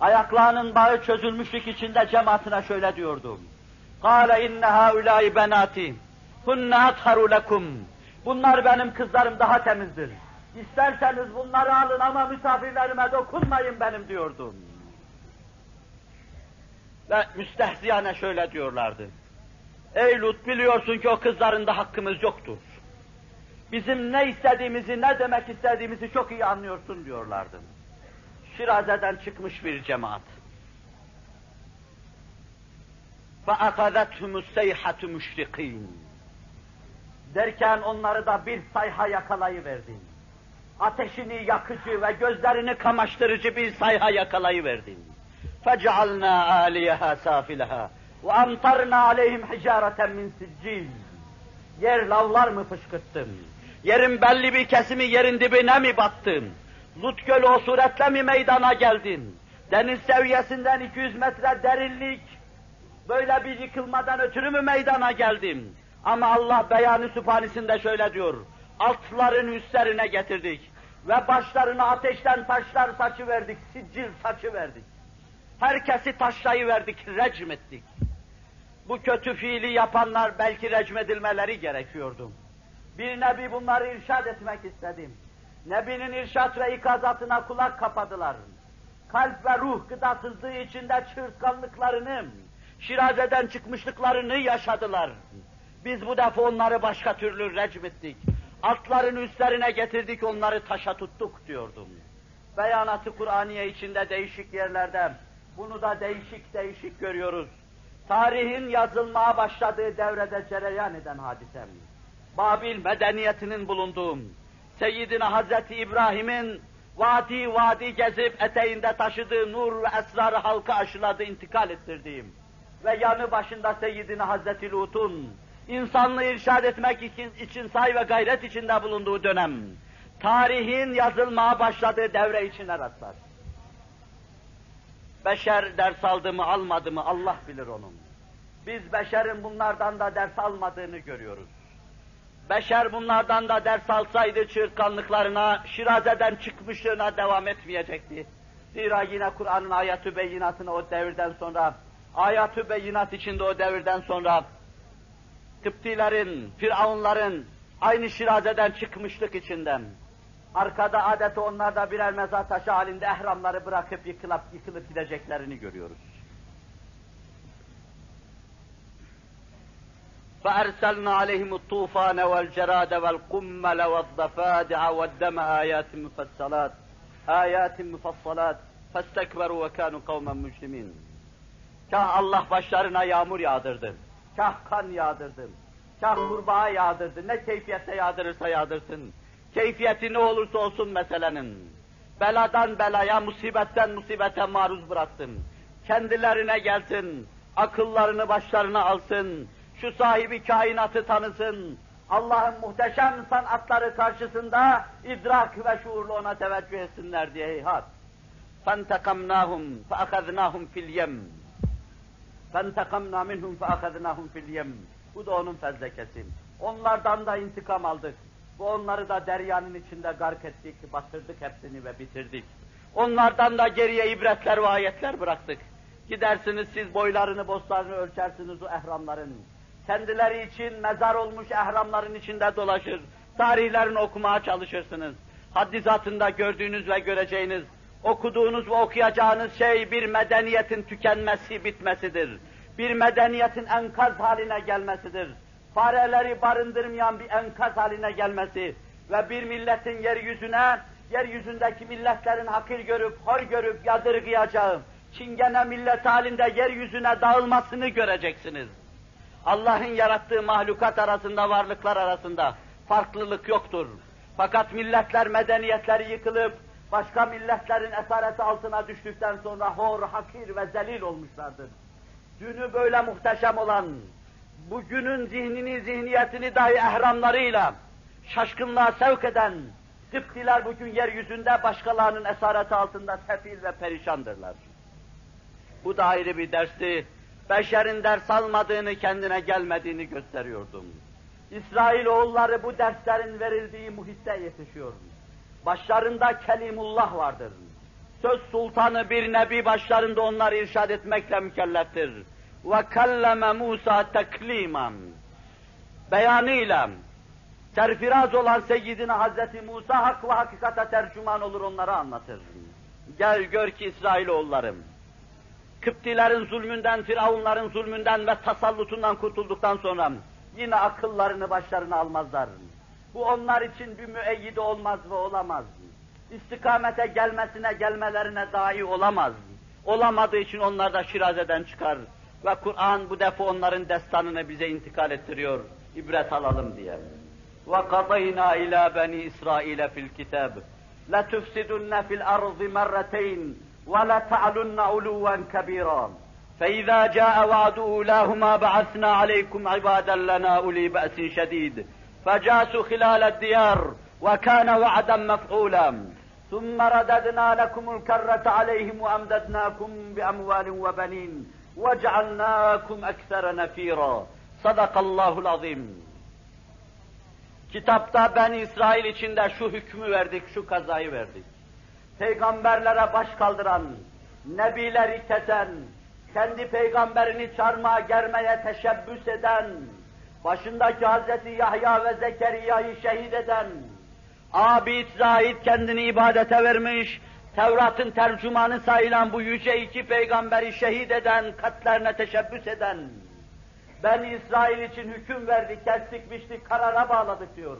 ayaklarının bağı çözülmüşlük içinde cemaatine şöyle diyordum. قَالَ اِنَّ هَا اُولَٰي بَنَاتِ هُنَّ اَطْهَرُ لَكُمْ Bunlar benim kızlarım daha temizdir. İsterseniz bunları alın ama misafirlerime dokunmayın benim diyordum. Ve müstehziyane şöyle diyorlardı. Ey Lut biliyorsun ki o kızlarında hakkımız yoktur. Bizim ne istediğimizi, ne demek istediğimizi çok iyi anlıyorsun diyorlardı. Şiraze'den çıkmış bir cemaat. فَاَخَذَتْهُمُ السَّيْحَةُ مُشْرِقِينَ Derken onları da bir sayha yakalayıverdi. Ateşini yakıcı ve gözlerini kamaştırıcı bir sayha yakalayıverdi. فَجَعَلْنَا عَالِيَهَا سَافِلَهَا وَاَمْطَرْنَا عَلَيْهِمْ حِجَارَةً مِنْ سِجِّيلٍ Yer lavlar mı fışkırttım? Yerin belli bir kesimi yerin dibine mi battım? Lut Gölü o suretle mi meydana geldin? Deniz seviyesinden 200 metre derinlik, böyle bir yıkılmadan ötürü mü meydana geldim? Ama Allah beyanı süphanisinde şöyle diyor, altların üstlerine getirdik ve başlarına ateşten taşlar saçı verdik, siccil saçı verdik. Herkesi taşlayı verdik, recm ettik. Bu kötü fiili yapanlar belki recmedilmeleri gerekiyordu. Bir nebi bunları irşad etmek istedim. Nebinin irşat ve ikazatına kulak kapadılar. Kalp ve ruh gıdasızlığı içinde çırtkanlıklarını, şirazeden çıkmışlıklarını yaşadılar. Biz bu defa onları başka türlü recm ettik. Altların üstlerine getirdik, onları taşa tuttuk diyordum. Beyanatı Kur'aniye içinde değişik yerlerde, bunu da değişik değişik görüyoruz. Tarihin yazılmaya başladığı devrede cereyan eden hadisem. Babil medeniyetinin bulunduğu, Seyyidina Hazreti İbrahim'in vadi vadi gezip eteğinde taşıdığı nur ve esrarı halka aşıladı, intikal ettirdiğim ve yanı başında Seyyidina Hazreti Lut'un insanlığı irşad etmek için, için say ve gayret içinde bulunduğu dönem, tarihin yazılmaya başladığı devre içine rastlar. Beşer ders aldı mı almadı mı Allah bilir onun. Biz beşerin bunlardan da ders almadığını görüyoruz. Beşer bunlardan da ders alsaydı çırtkanlıklarına, şirazeden çıkmışlığına devam etmeyecekti. Zira yine Kur'an'ın ayatü beyinatını o devirden sonra, ayatü beyinat içinde o devirden sonra, Kıptilerin, Firavunların aynı şirazeden çıkmışlık içinden, arkada adeti onlar da birer mezar taşı halinde ehramları bırakıp yıkılıp, yıkılıp gideceklerini görüyoruz. فأرسلنا عليهم الطوفان والجراد والقمل والضفادع والدم آيات مفصلات آيات مفصلات فاستكبروا وكانوا قوما مجرمين Kah Allah başlarına yağmur yağdırdı, kah kan yağdırdı, kah kurbağa yağdırdı, ne keyfiyette yağdırırsa yağdırsın. Keyfiyeti ne olursa olsun meselenin. Beladan belaya, musibetten musibete maruz bıraktım. Kendilerine gelsin, akıllarını başlarına alsın, şu sahibi kainatı tanısın, Allah'ın muhteşem sanatları karşısında idrak ve şuurlu ona teveccüh etsinler diye heyhat. فَانْتَقَمْنَاهُمْ فَأَخَذْنَاهُمْ فِي الْيَمِّ فَانْتَقَمْنَا مِنْهُمْ فَأَخَذْنَاهُمْ فِي الْيَمِّ Bu da onun fezlekesi. Onlardan da intikam aldık. Bu onları da deryanın içinde gark ettik, batırdık hepsini ve bitirdik. Onlardan da geriye ibretler ve ayetler bıraktık. Gidersiniz siz boylarını, boslarını ölçersiniz o ehramların kendileri için mezar olmuş ehramların içinde dolaşır, tarihlerini okumaya çalışırsınız. Haddizatında gördüğünüz ve göreceğiniz, okuduğunuz ve okuyacağınız şey bir medeniyetin tükenmesi, bitmesidir. Bir medeniyetin enkaz haline gelmesidir. Fareleri barındırmayan bir enkaz haline gelmesi ve bir milletin yeryüzüne, yeryüzündeki milletlerin hakir görüp, hor görüp yadırgayacağı, çingene millet halinde yeryüzüne dağılmasını göreceksiniz. Allah'ın yarattığı mahlukat arasında, varlıklar arasında farklılık yoktur. Fakat milletler, medeniyetleri yıkılıp, başka milletlerin esareti altına düştükten sonra hor, hakir ve zelil olmuşlardır. Dünü böyle muhteşem olan, bugünün zihnini, zihniyetini dahi ehramlarıyla şaşkınlığa sevk eden Kıptiler bugün yeryüzünde başkalarının esareti altında sefil ve perişandırlar. Bu da ayrı bir dersi beşerin ders almadığını, kendine gelmediğini gösteriyordum. İsrail oğulları bu derslerin verildiği muhitte yetişiyor. Başlarında Kelimullah vardır. Söz sultanı bir nebi başlarında onları irşad etmekle mükelleftir. Ve kalleme Musa tekliman. Beyanıyla serfiraz olan Seyyidina Hazreti Musa hak ve hakikate tercüman olur onlara anlatır. Gel gör ki İsrailoğullarım Kıptilerin zulmünden, Firavunların zulmünden ve tasallutundan kurtulduktan sonra yine akıllarını başlarına almazlar. Bu onlar için bir müeyyide olmaz ve olamaz. İstikamete gelmesine, gelmelerine dahi olamaz. Olamadığı için onlar da şirazeden çıkar. Ve Kur'an bu defa onların destanını bize intikal ettiriyor. İbret alalım diye. وَقَضَيْنَا إِلَى بَنِي إِسْرَائِيلَ فِي الْكِتَابِ لَتُفْسِدُنَّ فِي الْأَرْضِ مَرَّتَيْنِ وَلَتَعْلُنَّ عُلُوًّا كَبِيرًا فإذا جاء وعد أولاهما بعثنا عليكم عبادا لنا أولي بأس شديد فجاسوا خلال الديار وكان وعدا مفعولا ثم رددنا لكم الكرة عليهم وأمددناكم بأموال وبنين وجعلناكم أكثر نفيرا صدق الله العظيم Kitapta ben İsrail içinde şu hükmü verdik, şu kazayı verdik. Peygamberlere baş kaldıran, nebileri kesen, kendi peygamberini çarmıha germeye teşebbüs eden, başındaki Hazreti Yahya ve Zekeriya'yı şehit eden, abid zahid kendini ibadete vermiş, Tevrat'ın tercümanı sayılan bu yüce iki peygamberi şehit eden, katlerine teşebbüs eden, ben İsrail için hüküm verdik, kestik, biçtik, karara bağladık diyor.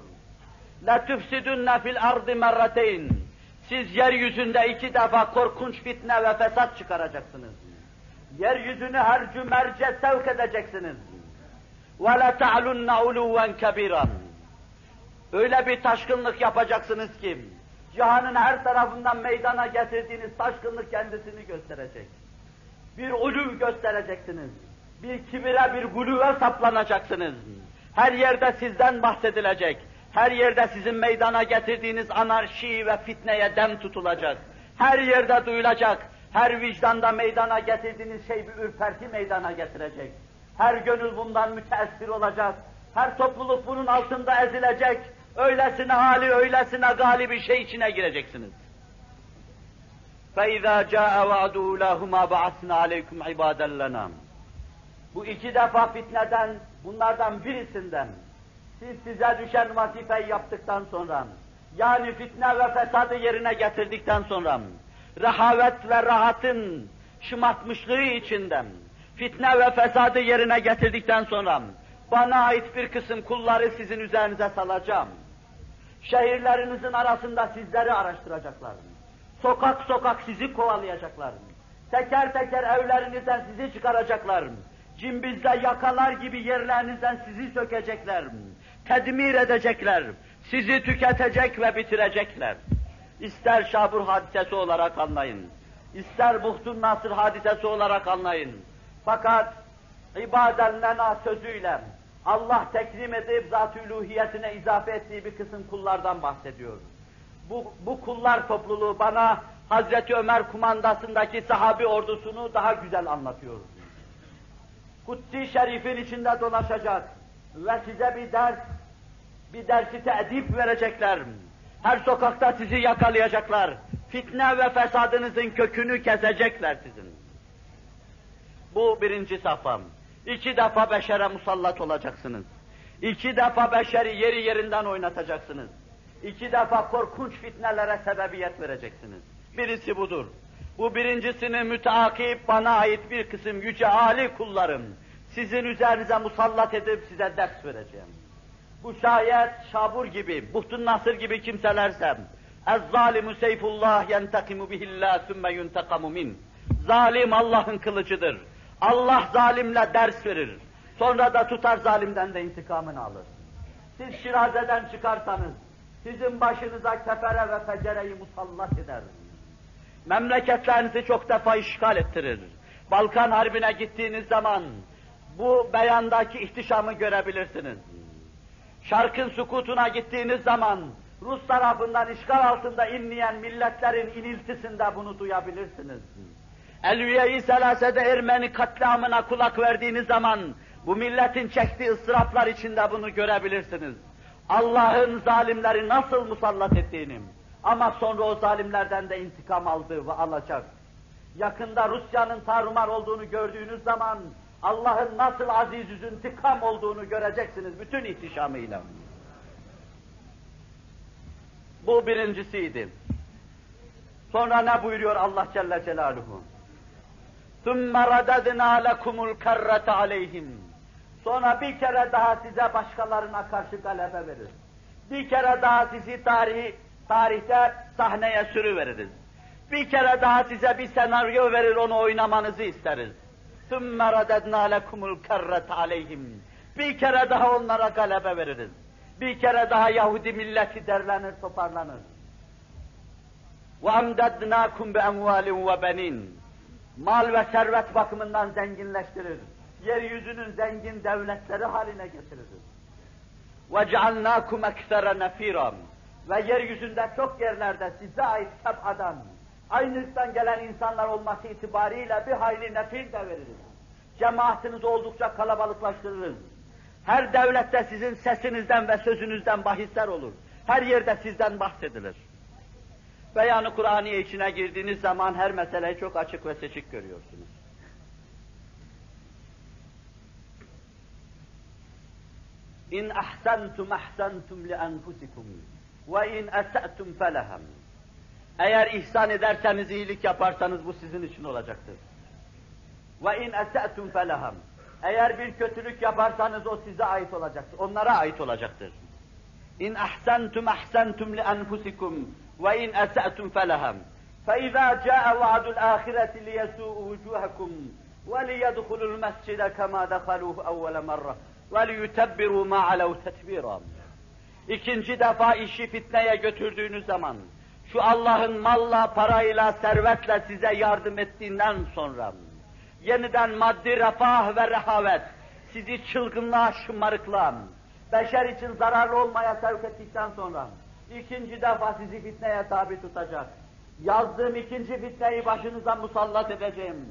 La tüfsidünne fil ardı merrateyn. Siz yeryüzünde iki defa korkunç fitne ve fesat çıkaracaksınız. Yeryüzünü her cümerce sevk edeceksiniz وَلَتَعْلُنَّ عُلُوًّا كَبِيرًا Öyle bir taşkınlık yapacaksınız ki, cihanın her tarafından meydana getirdiğiniz taşkınlık kendisini gösterecek. Bir uluv göstereceksiniz. Bir kibire, bir guluve saplanacaksınız. Her yerde sizden bahsedilecek. Her yerde sizin meydana getirdiğiniz anarşi ve fitneye dem tutulacak. Her yerde duyulacak. Her vicdanda meydana getirdiğiniz şey bir ürperti meydana getirecek. Her gönül bundan müteessir olacak. Her topluluk bunun altında ezilecek. Öylesine hali, öylesine gali bir şey içine gireceksiniz. فَاِذَا جَاءَ وَعْدُ لَهُمَا بَعَثْنَا عَلَيْكُمْ عِبَادًا لَنَا Bu iki defa fitneden, bunlardan birisinden, siz size düşen vazifeyi yaptıktan sonra, yani fitne ve fesadı yerine getirdikten sonra, rehavet ve rahatın şımartmışlığı içinden, fitne ve fesadı yerine getirdikten sonra, bana ait bir kısım kulları sizin üzerinize salacağım. Şehirlerinizin arasında sizleri araştıracaklar. Sokak sokak sizi kovalayacaklar. Teker teker evlerinizden sizi çıkaracaklar. Cimbizde yakalar gibi yerlerinizden sizi sökecekler. Tedmir edecekler. Sizi tüketecek ve bitirecekler. İster Şabur hadisesi olarak anlayın. İster Buhtun Nasır hadisesi olarak anlayın. Fakat ibaden lena sözüyle Allah tekrim edip zat-ı uluhiyetine izafe ettiği bir kısım kullardan bahsediyor. Bu, bu kullar topluluğu bana Hazreti Ömer kumandasındaki sahabi ordusunu daha güzel anlatıyor. Kutsi Şerif'in içinde dolaşacak ve size bir ders, bir dersi teedip verecekler. Her sokakta sizi yakalayacaklar. Fitne ve fesadınızın kökünü kesecekler sizin. Bu birinci safham. İki defa beşere musallat olacaksınız. İki defa beşeri yeri yerinden oynatacaksınız. İki defa korkunç fitnelere sebebiyet vereceksiniz. Birisi budur. Bu birincisini müteakip bana ait bir kısım yüce âli kullarım. Sizin üzerinize musallat edip size ders vereceğim. Bu şayet Şabur gibi, Buhtun Nasır gibi kimselersem, Ez-zalimu seyfullah yentekimu bihillah sümme yuntekamu min. Zalim Allah'ın kılıcıdır. Allah zalimle ders verir. Sonra da tutar zalimden de intikamını alır. Siz şirazeden çıkarsanız, sizin başınıza kefere ve fecereyi musallat eder. Memleketlerinizi çok defa işgal ettirir. Balkan Harbi'ne gittiğiniz zaman bu beyandaki ihtişamı görebilirsiniz. Şarkın sukutuna gittiğiniz zaman Rus tarafından işgal altında inleyen milletlerin iniltisinde bunu duyabilirsiniz. Elviye-i Selase'de Ermeni katliamına kulak verdiğiniz zaman bu milletin çektiği ıstıraplar içinde bunu görebilirsiniz. Allah'ın zalimleri nasıl musallat ettiğini ama sonra o zalimlerden de intikam aldı ve alacak. Yakında Rusya'nın tarumar olduğunu gördüğünüz zaman Allah'ın nasıl aziz yüzün intikam olduğunu göreceksiniz bütün ihtişamıyla. Bu birincisiydi. Sonra ne buyuruyor Allah Celle Celaluhu? ثُمَّ رَدَدْنَا لَكُمُ الْكَرَّةَ عَلَيْهِمْ Sonra bir kere daha size başkalarına karşı galebe verir. Bir kere daha sizi tarih, tarihte sahneye sürüveririz. Bir kere daha size bir senaryo verir, onu oynamanızı isteriz. ثُمَّ رَدَدْنَا لَكُمُ الْكَرَّةَ عَلَيْهِمْ Bir kere daha onlara galebe veririz. Bir kere daha Yahudi milleti derlenir, toparlanır. وَاَمْدَدْنَاكُمْ بِاَمْوَالٍ وَبَنِينَ Mal ve servet bakımından zenginleştirir. Yeryüzünün zengin devletleri haline getiririz. وَجَعَلْنَاكُمْ اَكْثَرَ نَف۪يرًا Ve yeryüzünde çok yerlerde size ait adam, aynı ırktan gelen insanlar olması itibariyle bir hayli nefir de veririz. Cemaatinizi oldukça kalabalıklaştırırız. Her devlette sizin sesinizden ve sözünüzden bahisler olur. Her yerde sizden bahsedilir. Beyanı Kur'an'ı içine girdiğiniz zaman her meseleyi çok açık ve seçik görüyorsunuz. İn ahsantum ahsantum li enfusikum ve in esa'tum felehem. Eğer ihsan ederseniz, iyilik yaparsanız bu sizin için olacaktır. Ve in esa'tum felehem. Eğer bir kötülük yaparsanız o size ait olacaktır. Onlara ait olacaktır. İn ahsantum ahsantum li enfusikum ve in esa'tum felehem. فإذا جاء وعد الآخرة ليسوء وجوهكم وليدخلوا المسجد كما دخلوه أول مرة وَلِيُتَبِّرُوا مَا عَلَوْ تَتْبِيرًا İkinci defa işi fitneye götürdüğünüz zaman, şu Allah'ın malla, parayla, servetle size yardım ettiğinden sonra, yeniden maddi refah ve rehavet, sizi çılgınlığa, şımarıklığa, beşer için zararlı olmaya sevk ettikten sonra, ikinci defa sizi fitneye tabi tutacak. Yazdığım ikinci fitneyi başınıza musallat edeceğim.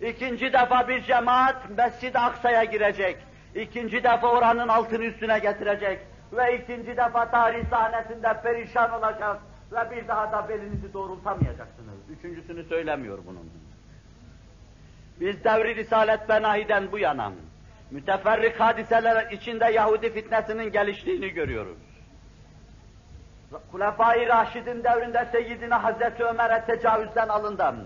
İkinci defa bir cemaat Mescid-i Aksa'ya girecek ikinci defa oranın altını üstüne getirecek ve ikinci defa tarih sahnesinde perişan olacak ve bir daha da belinizi doğrultamayacaksınız. Üçüncüsünü söylemiyor bunun. Biz devri Risalet Benahi'den bu yana müteferrik hadiseler içinde Yahudi fitnesinin geliştiğini görüyoruz. Kulefai Raşid'in devrinde Seyyidina Hazreti Ömer'e tecavüzden alından,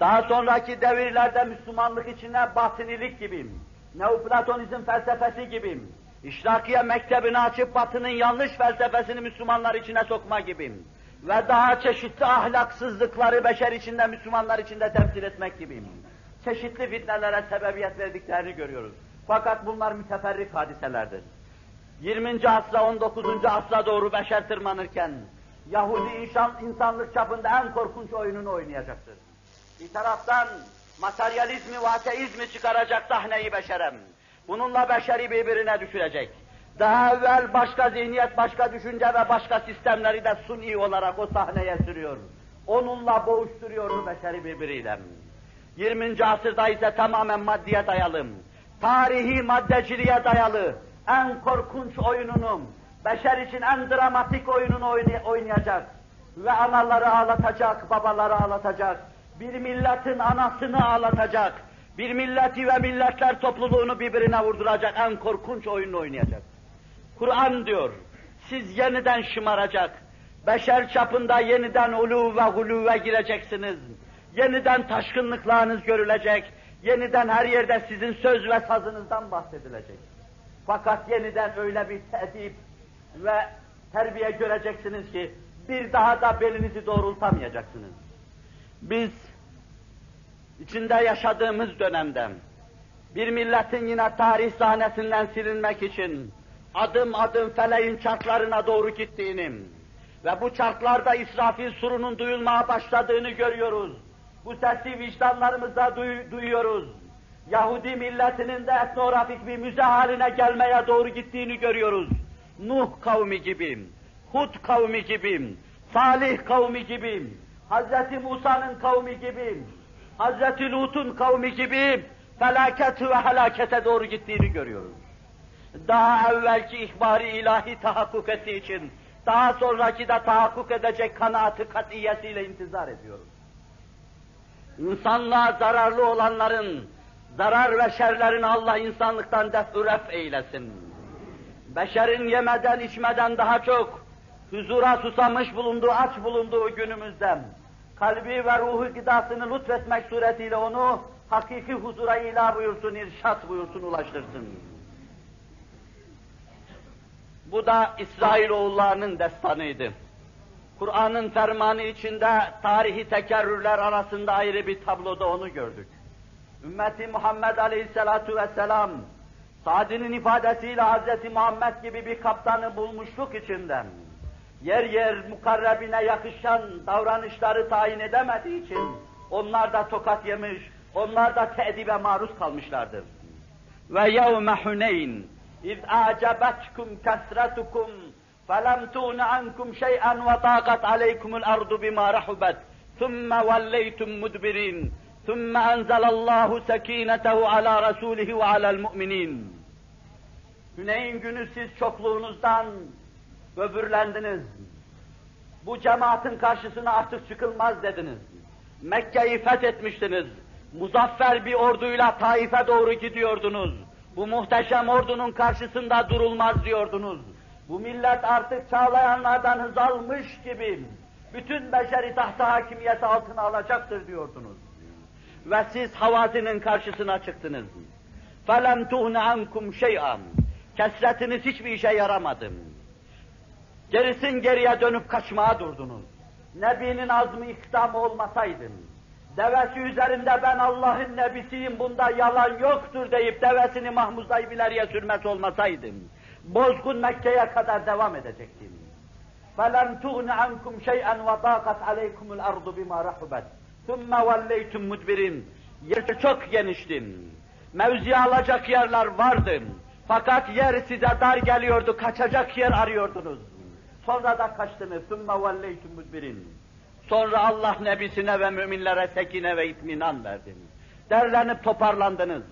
daha sonraki devirlerde Müslümanlık içine batinilik gibi, Neoplatonizm felsefesi gibi, İşrakiye mektebini açıp batının yanlış felsefesini Müslümanlar içine sokma gibi ve daha çeşitli ahlaksızlıkları beşer içinde, Müslümanlar içinde temsil etmek gibi çeşitli fitnelere sebebiyet verdiklerini görüyoruz. Fakat bunlar müteferrik hadiselerdir. 20. asra, 19. asra doğru beşer tırmanırken Yahudi insan, insanlık çapında en korkunç oyununu oynayacaktır. Bir taraftan materyalizmi ve ateizmi çıkaracak sahneyi beşerem. Bununla beşeri birbirine düşürecek. Daha evvel başka zihniyet, başka düşünce ve başka sistemleri de suni olarak o sahneye sürüyor. Onunla boğuşturuyor beşeri birbiriyle. 20. asırda ise tamamen maddeye dayalı, tarihi maddeciliğe dayalı, en korkunç oyununu, beşer için en dramatik oyununu oynayacak ve anaları ağlatacak, babaları ağlatacak, bir milletin anasını ağlatacak, bir milleti ve milletler topluluğunu birbirine vurduracak en korkunç oyunu oynayacak. Kur'an diyor, siz yeniden şımaracak, beşer çapında yeniden ulu ve huluve gireceksiniz. Yeniden taşkınlıklarınız görülecek, yeniden her yerde sizin söz ve sazınızdan bahsedilecek. Fakat yeniden öyle bir tedip ve terbiye göreceksiniz ki bir daha da belinizi doğrultamayacaksınız. Biz içinde yaşadığımız dönemde bir milletin yine tarih sahnesinden silinmek için adım adım feleğin çarklarına doğru gittiğini ve bu çarklarda İsrafil surunun duyulmaya başladığını görüyoruz. Bu sesi vicdanlarımızda duy duyuyoruz. Yahudi milletinin de etnografik bir müze haline gelmeye doğru gittiğini görüyoruz. Nuh kavmi gibi, Hud kavmi gibi, Salih kavmi gibi, Hz. Musa'nın kavmi gibi, Hz. Lut'un kavmi gibi felaket ve helakete doğru gittiğini görüyoruz. Daha evvelki ihbari ilahi tahakkuk ettiği için, daha sonraki de tahakkuk edecek kanaatı katiyetiyle intizar ediyoruz. İnsanlığa zararlı olanların, zarar ve şerlerini Allah insanlıktan defüref eylesin. Beşerin yemeden içmeden daha çok huzura susamış bulunduğu, aç bulunduğu günümüzden, kalbi ve ruhu gıdasını lütfetmek suretiyle onu hakiki huzura ilah buyursun, irşat buyursun, ulaştırsın. Bu da İsrailoğullarının destanıydı. Kur'an'ın fermanı içinde tarihi tekerrürler arasında ayrı bir tabloda onu gördük. Ümmeti Muhammed Aleyhisselatu Vesselam, Sadi'nin ifadesiyle Hz. Muhammed gibi bir kaptanı bulmuşluk içinden, yer yer mukarrebine yakışan davranışları tayin edemediği için, onlar da tokat yemiş, onlar da teedibe maruz kalmışlardır. Ve yevme Huneyn, iz a'cebetkum kesretukum, فَلَمْ تُغْنَ عَنْكُمْ شَيْئًا وَضَاقَتْ عَلَيْكُمُ الْأَرْضُ بِمَا رَحُبَتْ ثُمَّ وَلَّيْتُمْ مُدْبِرِينَ ثُمَّ أَنْزَلَ اللّٰهُ سَك۪ينَتَهُ عَلَى رَسُولِهِ وَعَلَى الْمُؤْمِنِينَ Hüneyn günü siz çokluğunuzdan böbürlendiniz. Bu cemaatin karşısına artık çıkılmaz dediniz. Mekke'yi fethetmiştiniz. Muzaffer bir orduyla Taif'e doğru gidiyordunuz. Bu muhteşem ordunun karşısında durulmaz diyordunuz. Bu millet artık çağlayanlardan hız almış gibi bütün beşeri tahta hakimiyeti altına alacaktır diyordunuz. Ve siz havazinin karşısına çıktınız. فَلَمْ تُغْنَ عَنْكُمْ شَيْئًا Kesretiniz hiçbir işe yaramadı. Gerisin geriye dönüp kaçmaya durdunuz. Nebinin azmı ikdamı olmasaydı, devesi üzerinde ben Allah'ın nebisiyim bunda yalan yoktur deyip devesini mahmuzlayıp ileriye sürmesi olmasaydım, bozgun Mekke'ye kadar devam edecektim. فَلَمْ تُغْنِ عَنْكُمْ شَيْئًا وَضَاقَتْ عَلَيْكُمُ الْأَرْضُ بِمَا رَحُبَتْ ثُمَّ وَلَّيْتُمْ مُدْبِرِينَ Yer çok geniştim. Mevzi alacak yerler vardı. Fakat yer size dar geliyordu, kaçacak yer arıyordunuz. Sonra da kaçtınız. ثُمَّ وَلَّيْتُمْ مُدْبِرِينَ Sonra Allah nebisine ve müminlere sekine ve itminan verdi. Derlenip toparlandınız.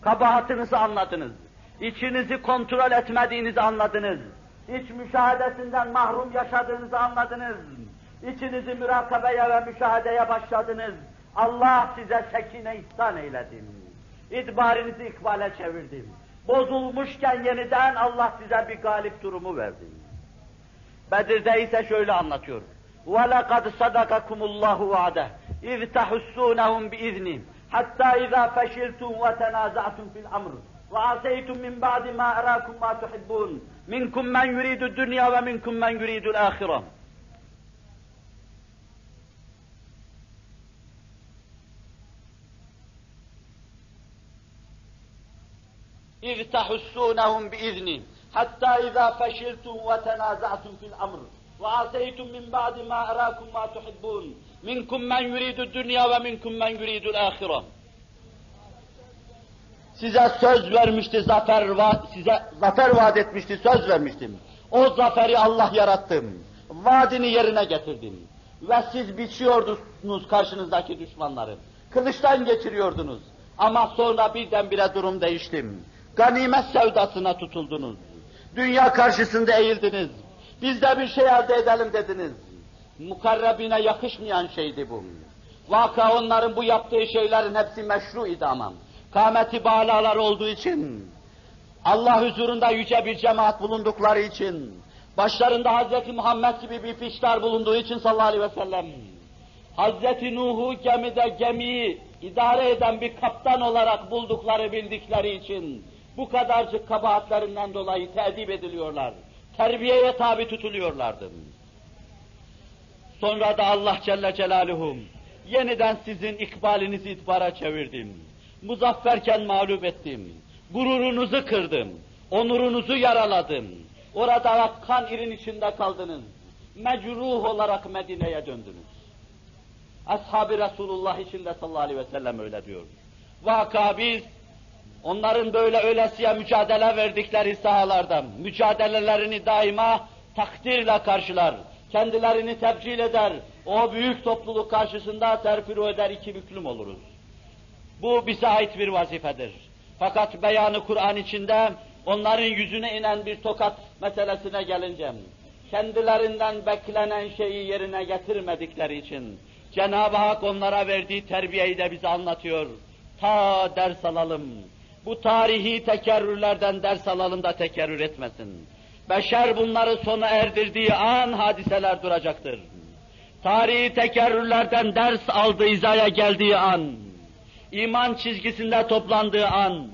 Kabahatinizi anladınız. İçinizi kontrol etmediğinizi anladınız. İç müşahadesinden mahrum yaşadığınızı anladınız. İçinizi mürakabeye ve müşahedeye başladınız. Allah size sekine ihsan eyledim. İdbarinizi ikbale çevirdim. Bozulmuşken yeniden Allah size bir galip durumu verdi. Bedir'de ise şöyle anlatıyor. وَلَقَدْ صَدَقَكُمُ اللّٰهُ وَعْدَهُ اِذْ تَحُسُّونَهُمْ بِإِذْنِهِ حَتَّى اِذَا فَشِلْتُمْ وَتَنَازَعْتُمْ فِي الْأَمْرِ وَعَصَيْتُمْ مِنْ بَعْدِ مَا أَرَاكُمْ مَا تُحِبُّونَ مِنْكُمْ مَنْ يُرِيدُ الدُّنْيَا وَمِنْكُمْ مَنْ يُرِيدُ الْآخِرَةِ إذ تحسونهم بإذنه حتى إذا فشلتم وتنازعتم في الأمر وعصيتم من بعد ما أراكم ما تحبون منكم من يريد الدنيا ومنكم من يريد الآخرة Size söz vermişti zafer va size zafer vaat etmişti söz vermiştim. O zaferi Allah yarattım. Vaadini yerine getirdim. Ve siz biçiyordunuz karşınızdaki düşmanları. Kılıçtan geçiriyordunuz. Ama sonra birdenbire durum değiştim. Ganimet sevdasına tutuldunuz. Dünya karşısında eğildiniz. Biz de bir şey elde edelim dediniz. Mukarrebine yakışmayan şeydi bu. Vaka onların bu yaptığı şeylerin hepsi meşru idi ama. Kâmeti bağlalar olduğu için, Allah huzurunda yüce bir cemaat bulundukları için, başlarında Hz. Muhammed gibi bir piştar bulunduğu için sallallahu aleyhi ve sellem, Hz. Nuh'u gemide gemiyi idare eden bir kaptan olarak buldukları bildikleri için, bu kadarcık kabahatlerinden dolayı tedip ediliyorlar. Terbiyeye tabi tutuluyorlardı. Sonra da Allah Celle Celaluhu yeniden sizin ikbalinizi itibara çevirdim. Muzafferken mağlup ettim. Gururunuzu kırdım. Onurunuzu yaraladım. Orada kan irin içinde kaldınız. Mecruh olarak Medine'ye döndünüz. Ashab-ı Resulullah içinde sallallahu aleyhi ve sellem öyle diyor. Vaka biz onların böyle öylesiye mücadele verdikleri sahalardan, mücadelelerini daima takdirle karşılar, kendilerini tebcil eder, o büyük topluluk karşısında serfiru eder, iki büklüm oluruz. Bu bize ait bir vazifedir. Fakat beyanı Kur'an içinde onların yüzüne inen bir tokat meselesine gelince, kendilerinden beklenen şeyi yerine getirmedikleri için, Cenab-ı Hak onlara verdiği terbiyeyi de bize anlatıyor. Ta ders alalım. Bu tarihi tekerrürlerden ders alalım da tekerrür etmesin. Beşer bunları sona erdirdiği an hadiseler duracaktır. tarihi tekerrürlerden ders aldığı izaya geldiği an, iman çizgisinde toplandığı an,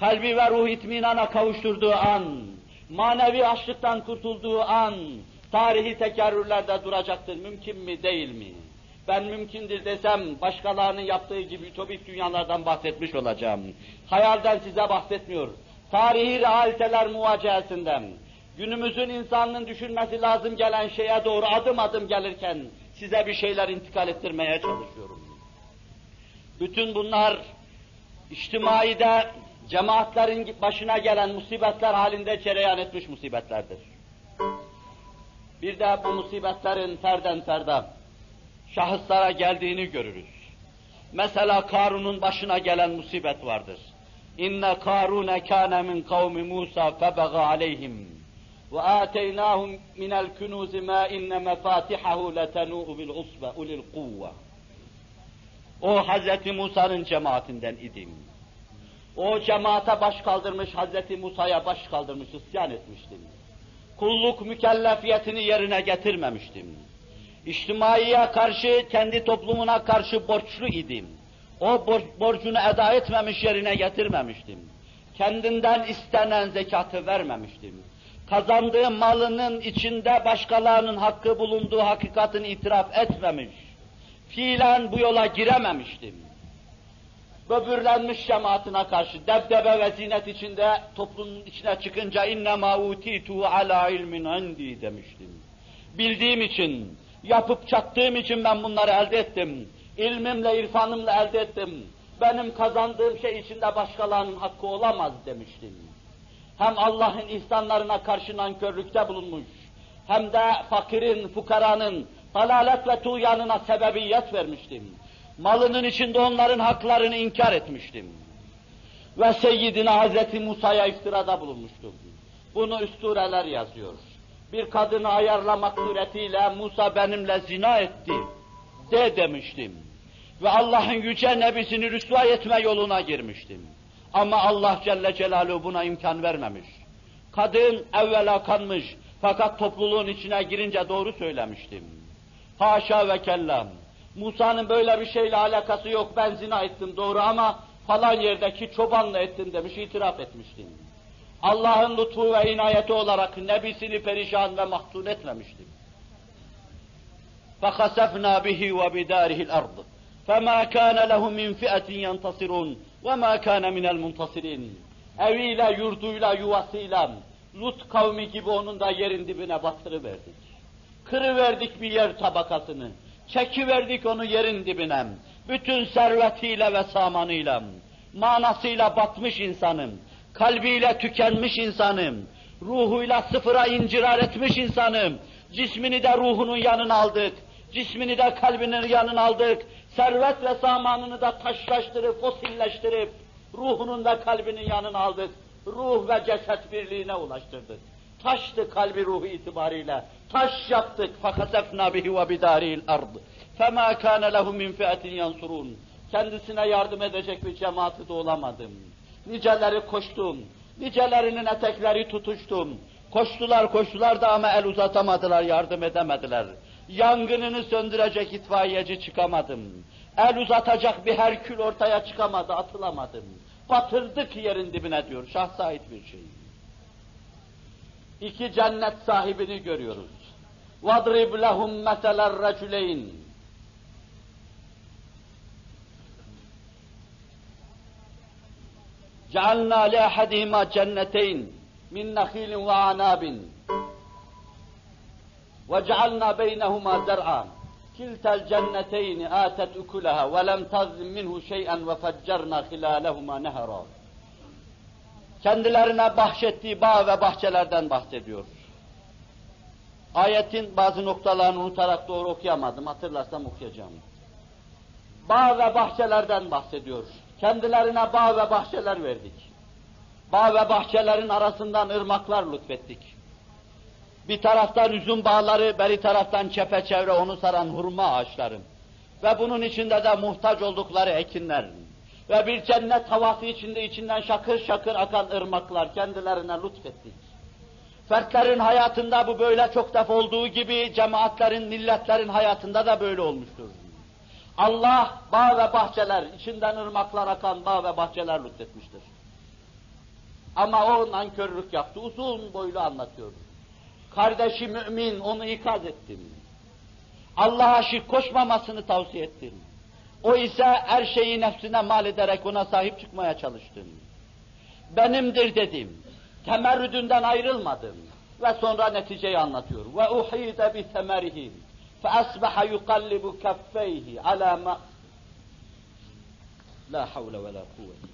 kalbi ve ruh itminana kavuşturduğu an, manevi açlıktan kurtulduğu an, tarihi tekerrürlerde duracaktır. Mümkün mi, değil mi? Ben mümkündür desem, başkalarının yaptığı gibi ütopik dünyalardan bahsetmiş olacağım. Hayalden size bahsetmiyor. Tarihi realiteler muvacihesinden, günümüzün insanının düşünmesi lazım gelen şeye doğru adım adım gelirken, size bir şeyler intikal ettirmeye çalışıyorum. Bütün bunlar, içtimaide, cemaatlerin başına gelen musibetler halinde cereyan etmiş musibetlerdir. Bir de bu musibetlerin ferden ferda şahıslara geldiğini görürüz. Mesela Karun'un başına gelen musibet vardır. İnne Karun kana min kavmi Musa febaga aleyhim ve ataynahum min el-kunuz ma inne mefatihahu letanu bil usba ulil kuvve. O Hazreti Musa'nın cemaatinden idim. O cemaate baş kaldırmış, Hazreti Musa'ya baş kaldırmış, isyan etmiştim. Kulluk mükellefiyetini yerine getirmemiştim. İçtimaiye karşı, kendi toplumuna karşı borçlu idim. O bor borcunu eda etmemiş, yerine getirmemiştim. Kendinden istenen zekatı vermemiştim. Kazandığı malının içinde başkalarının hakkı bulunduğu hakikatini itiraf etmemiş. Fiilen bu yola girememiştim böbürlenmiş cemaatine karşı debdebe ve zinet içinde toplumun içine çıkınca inne ma utitu ala ilmin indi demiştim. Bildiğim için, yapıp çattığım için ben bunları elde ettim. İlmimle, irfanımla elde ettim. Benim kazandığım şey içinde başkalarının hakkı olamaz demiştim. Hem Allah'ın ihsanlarına karşı nankörlükte bulunmuş, hem de fakirin, fukaranın dalalet ve tuğyanına sebebiyet vermiştim malının içinde onların haklarını inkar etmiştim. Ve Seyyidina Hazreti Musa'ya iftirada bulunmuştum. Bunu üstureler yazıyor. Bir kadını ayarlamak suretiyle Musa benimle zina etti de demiştim Ve Allah'ın yüce nebisini rüsva etme yoluna girmiştim. Ama Allah Celle Celaluhu buna imkan vermemiş. Kadın evvela kanmış fakat topluluğun içine girince doğru söylemiştim. Haşa ve kellam. Musa'nın böyle bir şeyle alakası yok, ben zina ettim doğru ama falan yerdeki çobanla ettim demiş, itiraf etmiştim. Allah'ın lütfu ve inayeti olarak nebisini perişan ve mahtun etmemiştim. فَخَسَفْنَا بِهِ وَبِدَارِهِ الْأَرْضِ فَمَا كَانَ لَهُ مِنْ فِئَةٍ يَنْتَصِرُونَ وَمَا كَانَ مِنَ الْمُنْتَصِرِينَ Eviyle, yurduyla, yuvasıyla Lut kavmi gibi onun da yerin dibine bastırıverdik. Kırıverdik bir yer tabakasını. Çekiverdik onu yerin dibine. Bütün servetiyle ve samanıyla, manasıyla batmış insanım, kalbiyle tükenmiş insanım, ruhuyla sıfıra incirar etmiş insanım, cismini de ruhunun yanına aldık, cismini de kalbinin yanına aldık, servet ve samanını da taşlaştırıp, fosilleştirip, ruhunun da kalbinin yanına aldık, ruh ve ceset birliğine ulaştırdık. Taştı kalbi ruhu itibariyle. Taş yaptık. فَخَسَفْنَا بِهِ وَبِدَارِهِ الْأَرْضِ فَمَا كَانَ لَهُ مِنْ فِئَةٍ يَنْصُرُونَ Kendisine yardım edecek bir cemaati de olamadım. Niceleri koştum. Nicelerinin etekleri tutuştum. Koştular koştular da ama el uzatamadılar, yardım edemediler. Yangınını söndürecek itfaiyeci çıkamadım. El uzatacak bir herkül ortaya çıkamadı, atılamadım. Batırdık yerin dibine diyor, şahsa ait bir şey iki cennet sahibini görüyoruz. وَضْرِبْ لَهُمْ مَثَلَ الرَّجُلَيْنِ جعلنا لأحدهما جنتين من نخيل وعناب وجعلنا بينهما زرعا كلتا الجنتين آتت أكلها ولم تظلم منه شيئا وفجرنا خلالهما نهرا kendilerine bahşettiği bağ ve bahçelerden bahsediyor. Ayetin bazı noktalarını unutarak doğru okuyamadım, hatırlarsam okuyacağım. Bağ ve bahçelerden bahsediyor. Kendilerine bağ ve bahçeler verdik. Bağ ve bahçelerin arasından ırmaklar lütfettik. Bir taraftan üzüm bağları, beri taraftan çepeçevre onu saran hurma ağaçları. Ve bunun içinde de muhtaç oldukları ekinler ve bir cennet havası içinde içinden şakır şakır akan ırmaklar kendilerine lütfettik. Fertlerin hayatında bu böyle çok defa olduğu gibi cemaatlerin, milletlerin hayatında da böyle olmuştur. Allah bağ ve bahçeler, içinden ırmaklar akan bağ ve bahçeler lütfetmiştir. Ama o nankörlük yaptı, uzun boylu anlatıyordu. Kardeşi mümin, onu ikaz ettim. Allah'a şirk koşmamasını tavsiye ettim. O ise her şeyi nefsine mal ederek ona sahip çıkmaya çalıştım. Benimdir dedim. Temerrüdünden ayrılmadım. Ve sonra neticeyi anlatıyor. Ve uhide bi semerihi. Fe asbaha yukallibu keffeyhi ala ma... La havle ve la kuvvete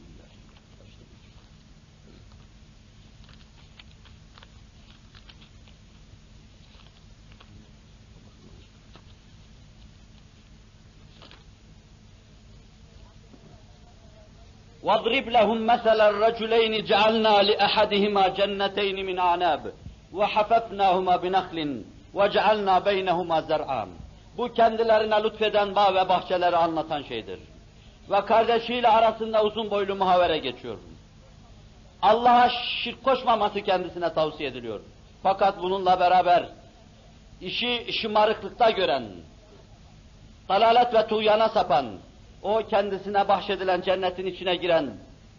واضرب لهم مثل الرجلين جعلنا لأحدهما جنتين من أعناب وحففناهما بنخل وجعلنا بينهما زرعا Bu kendilerine lütfeden bağ ve bahçeleri anlatan şeydir. Ve kardeşiyle arasında uzun boylu muhavere geçiyor. Allah'a şirk koşmaması kendisine tavsiye ediliyor. Fakat bununla beraber işi şımarıklıkta gören, dalalet ve tuğyana sapan, o kendisine bahşedilen cennetin içine giren,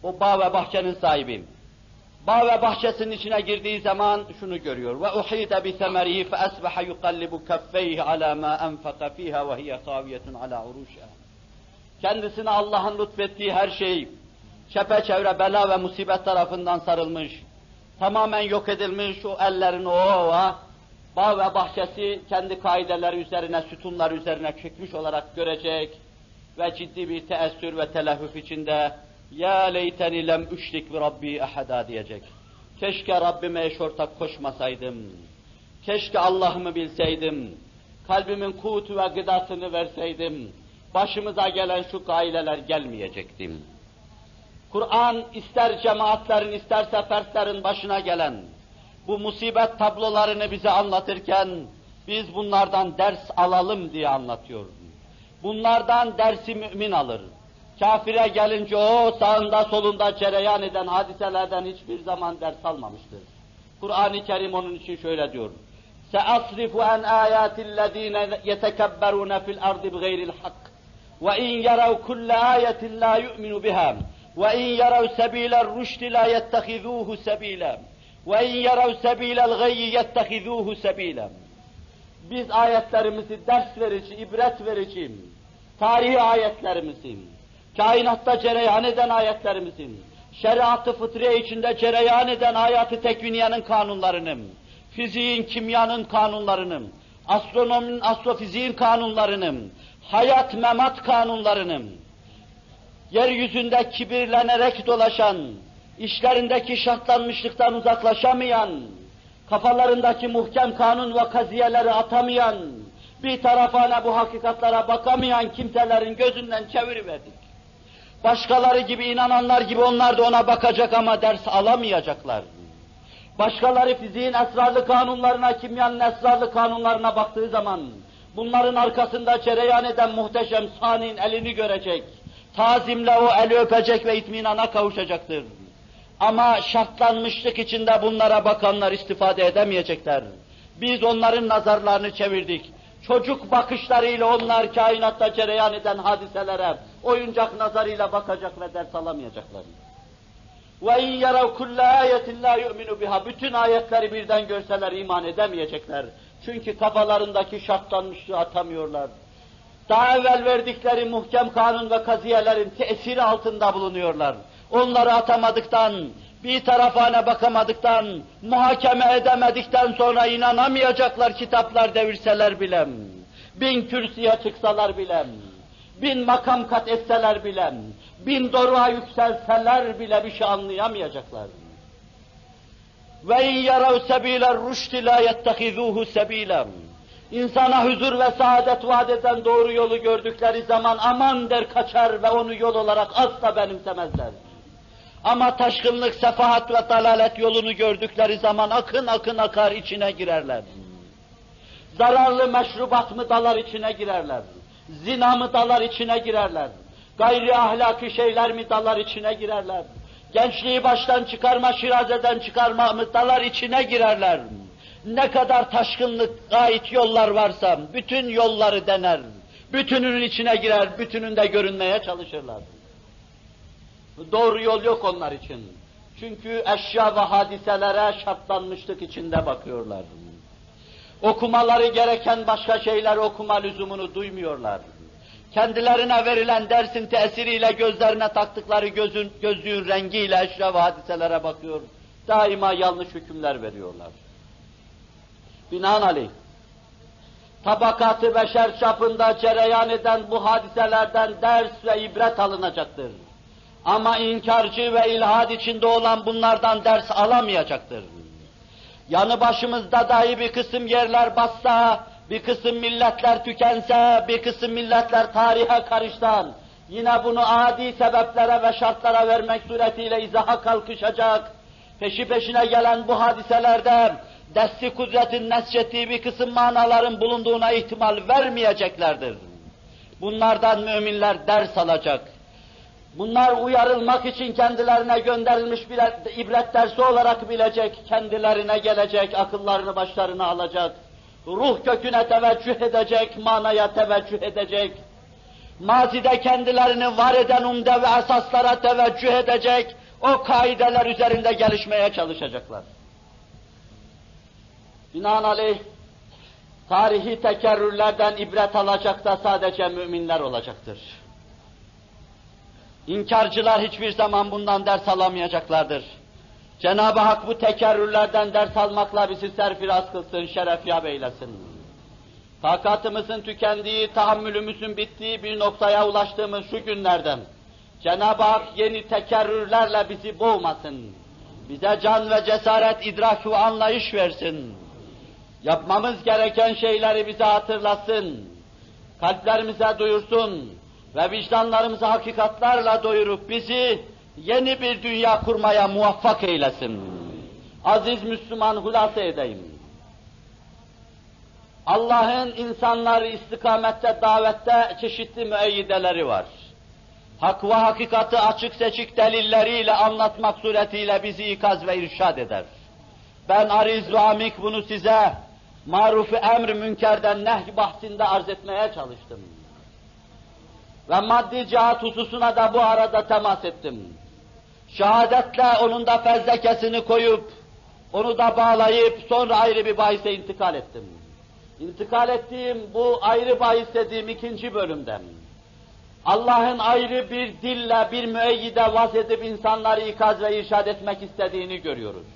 o bağ ve bahçenin sahibi. Bağ ve bahçesinin içine girdiği zaman şunu görüyor. Ve uhide bi semerihi fe asbaha yuqallibu kaffeyhi ala ma enfaka fiha ve hiye kaviyetun ala uruşha. Kendisine Allah'ın lütfettiği her şey çepeçevre bela ve musibet tarafından sarılmış, tamamen yok edilmiş o ellerin o ova, bağ ve bahçesi kendi kaideleri üzerine, sütunlar üzerine çekmiş olarak görecek, ve ciddi bir teessür ve telehüf içinde ya leyteni lem üşrik bi rabbi ahada diyecek. Keşke Rabbime eş ortak koşmasaydım. Keşke Allah'ımı bilseydim. Kalbimin kutu ve gıdasını verseydim. Başımıza gelen şu gaileler gelmeyecektim. Kur'an ister cemaatlerin isterse fertlerin başına gelen bu musibet tablolarını bize anlatırken biz bunlardan ders alalım diye anlatıyor. Bunlardan dersi mümin alır. Kafire gelince o sağında solunda cereyan eden hadiselerden hiçbir zaman ders almamıştır. Kur'an-ı Kerim onun için şöyle diyor. سَأَصْرِفُ عَنْ آيَاتِ الَّذ۪ينَ يَتَكَبَّرُونَ فِي الْأَرْضِ بِغَيْرِ الْحَقِّ وَاِنْ يَرَوْا كُلَّ آيَةٍ لَا يُؤْمِنُ بِهَا وَاِنْ يَرَوْا سَب۪يلَ الرُّشْدِ لَا يَتَّخِذُوهُ سَب۪يلًا وَاِنْ يَرَوْا سَب۪يلَ الْغَيِّ يَتَّخِذُوهُ سَب۪يلًا biz ayetlerimizi ders verici, ibret verici, tarihi ayetlerimizin, kainatta cereyan eden ayetlerimizin, şeriatı fıtriye içinde cereyan eden hayatı tekviniyenin kanunlarının, fiziğin, kimyanın kanunlarının, astronominin, astrofiziğin kanunlarının, hayat memat kanunlarının, yeryüzünde kibirlenerek dolaşan, işlerindeki şartlanmışlıktan uzaklaşamayan, kafalarındaki muhkem kanun ve kaziyeleri atamayan, bir tarafına bu hakikatlara bakamayan kimselerin gözünden çeviriverdik. Başkaları gibi inananlar gibi onlar da ona bakacak ama ders alamayacaklar. Başkaları fiziğin esrarlı kanunlarına, kimyanın esrarlı kanunlarına baktığı zaman, bunların arkasında cereyan eden muhteşem sanin elini görecek, tazimle o eli öpecek ve itminana kavuşacaktır. Ama şartlanmışlık içinde bunlara bakanlar istifade edemeyecekler. Biz onların nazarlarını çevirdik. Çocuk bakışlarıyla onlar kainatta cereyan eden hadiselere oyuncak nazarıyla bakacak ve ders alamayacaklar. Ve in yarav kulle ayetin la yu'minu biha. Bütün ayetleri birden görseler iman edemeyecekler. Çünkü kafalarındaki şartlanmışlığı atamıyorlar. Daha evvel verdikleri muhkem kanun ve kaziyelerin tesiri altında bulunuyorlar. Onları atamadıktan, bir tarafına bakamadıktan, muhakeme edemedikten sonra inanamayacaklar kitaplar devirseler bile, bin kürsüye çıksalar bile, bin makam kat etseler bile, bin doruğa yükselseler bile bir şey anlayamayacaklar. Ve in yarav sebiler rüşti la yettehizuhu sebilem. İnsana huzur ve saadet vaat eden doğru yolu gördükleri zaman aman der kaçar ve onu yol olarak asla benimsemezler. Ama taşkınlık, sefahat ve dalalet yolunu gördükleri zaman akın akın akar içine girerler. Zararlı meşrubat mı dalar içine girerler. Zina mı dalar içine girerler. Gayri ahlaki şeyler mi dalar içine girerler. Gençliği baştan çıkarma, şirazeden çıkarma mıhtalar içine girerler. Ne kadar taşkınlık ait yollar varsa bütün yolları dener. Bütününün içine girer, bütününde görünmeye çalışırlar. Doğru yol yok onlar için. Çünkü eşya ve hadiselere şartlanmışlık içinde bakıyorlar. Okumaları gereken başka şeyler okuma lüzumunu duymuyorlar. Kendilerine verilen dersin tesiriyle gözlerine taktıkları gözün, gözlüğün rengiyle eşya ve hadiselere bakıyor. Daima yanlış hükümler veriyorlar. Binaenaleyh, tabakatı beşer çapında cereyan eden bu hadiselerden ders ve ibret alınacaktır. Ama inkarcı ve ilhad içinde olan bunlardan ders alamayacaktır. Yanı başımızda dahi bir kısım yerler bassa, bir kısım milletler tükense, bir kısım milletler tarihe karıştan, yine bunu adi sebeplere ve şartlara vermek suretiyle izaha kalkışacak, peşi peşine gelen bu hadiselerde desti kudretin nesçettiği bir kısım manaların bulunduğuna ihtimal vermeyeceklerdir. Bunlardan müminler ders alacak. Bunlar uyarılmak için kendilerine gönderilmiş bir ibret dersi olarak bilecek, kendilerine gelecek, akıllarını başlarına alacak, ruh köküne teveccüh edecek, manaya teveccüh edecek, mazide kendilerini var eden umde ve esaslara teveccüh edecek, o kaideler üzerinde gelişmeye çalışacaklar. Binaenaleyh, tarihi tekerrürlerden ibret alacak da sadece müminler olacaktır. İnkarcılar hiçbir zaman bundan ders alamayacaklardır. Cenab-ı Hak bu tekerrürlerden ders almakla bizi serfiraz kılsın, şeref eylesin. Takatımızın tükendiği, tahammülümüzün bittiği bir noktaya ulaştığımız şu günlerden Cenab-ı Hak yeni tekerrürlerle bizi boğmasın. Bize can ve cesaret, idrak ve anlayış versin. Yapmamız gereken şeyleri bize hatırlasın. Kalplerimize duyursun ve vicdanlarımızı hakikatlarla doyurup bizi yeni bir dünya kurmaya muvaffak eylesin. Aziz Müslüman hulasa edeyim. Allah'ın insanları istikamette, davette çeşitli müeyyideleri var. Hak ve hakikati açık seçik delilleriyle anlatmak suretiyle bizi ikaz ve irşad eder. Ben ariz ve amik bunu size maruf emr münkerden nehy bahsinde arz etmeye çalıştım. Ve maddi cihat hususuna da bu arada temas ettim. Şehadetle onun da fezlekesini koyup, onu da bağlayıp sonra ayrı bir bahise intikal ettim. İntikal ettiğim bu ayrı bahis dediğim ikinci bölümden. Allah'ın ayrı bir dille, bir müeyyide vaz edip insanları ikaz ve irşad etmek istediğini görüyoruz.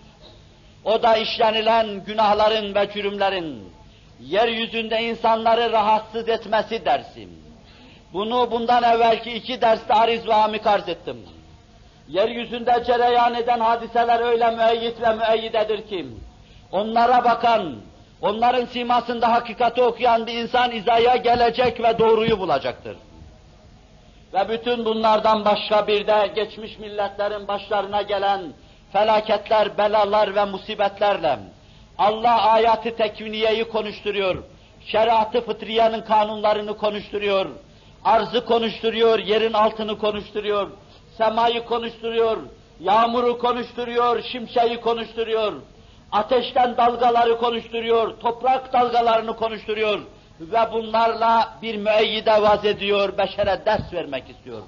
O da işlenilen günahların ve cürümlerin, yeryüzünde insanları rahatsız etmesi dersim. Bunu bundan evvelki iki derste ariz ve amik arz ettim. Yeryüzünde cereyan eden hadiseler öyle müeyyit ve müeyyidedir ki, onlara bakan, onların simasında hakikati okuyan bir insan izaya gelecek ve doğruyu bulacaktır. Ve bütün bunlardan başka bir de geçmiş milletlerin başlarına gelen felaketler, belalar ve musibetlerle Allah ayatı tekviniyeyi konuşturuyor, şeriatı fıtriyenin kanunlarını konuşturuyor, arzı konuşturuyor, yerin altını konuşturuyor, semayı konuşturuyor, yağmuru konuşturuyor, şimşeği konuşturuyor, ateşten dalgaları konuşturuyor, toprak dalgalarını konuşturuyor ve bunlarla bir müeyyide vaz ediyor, beşere ders vermek istiyor.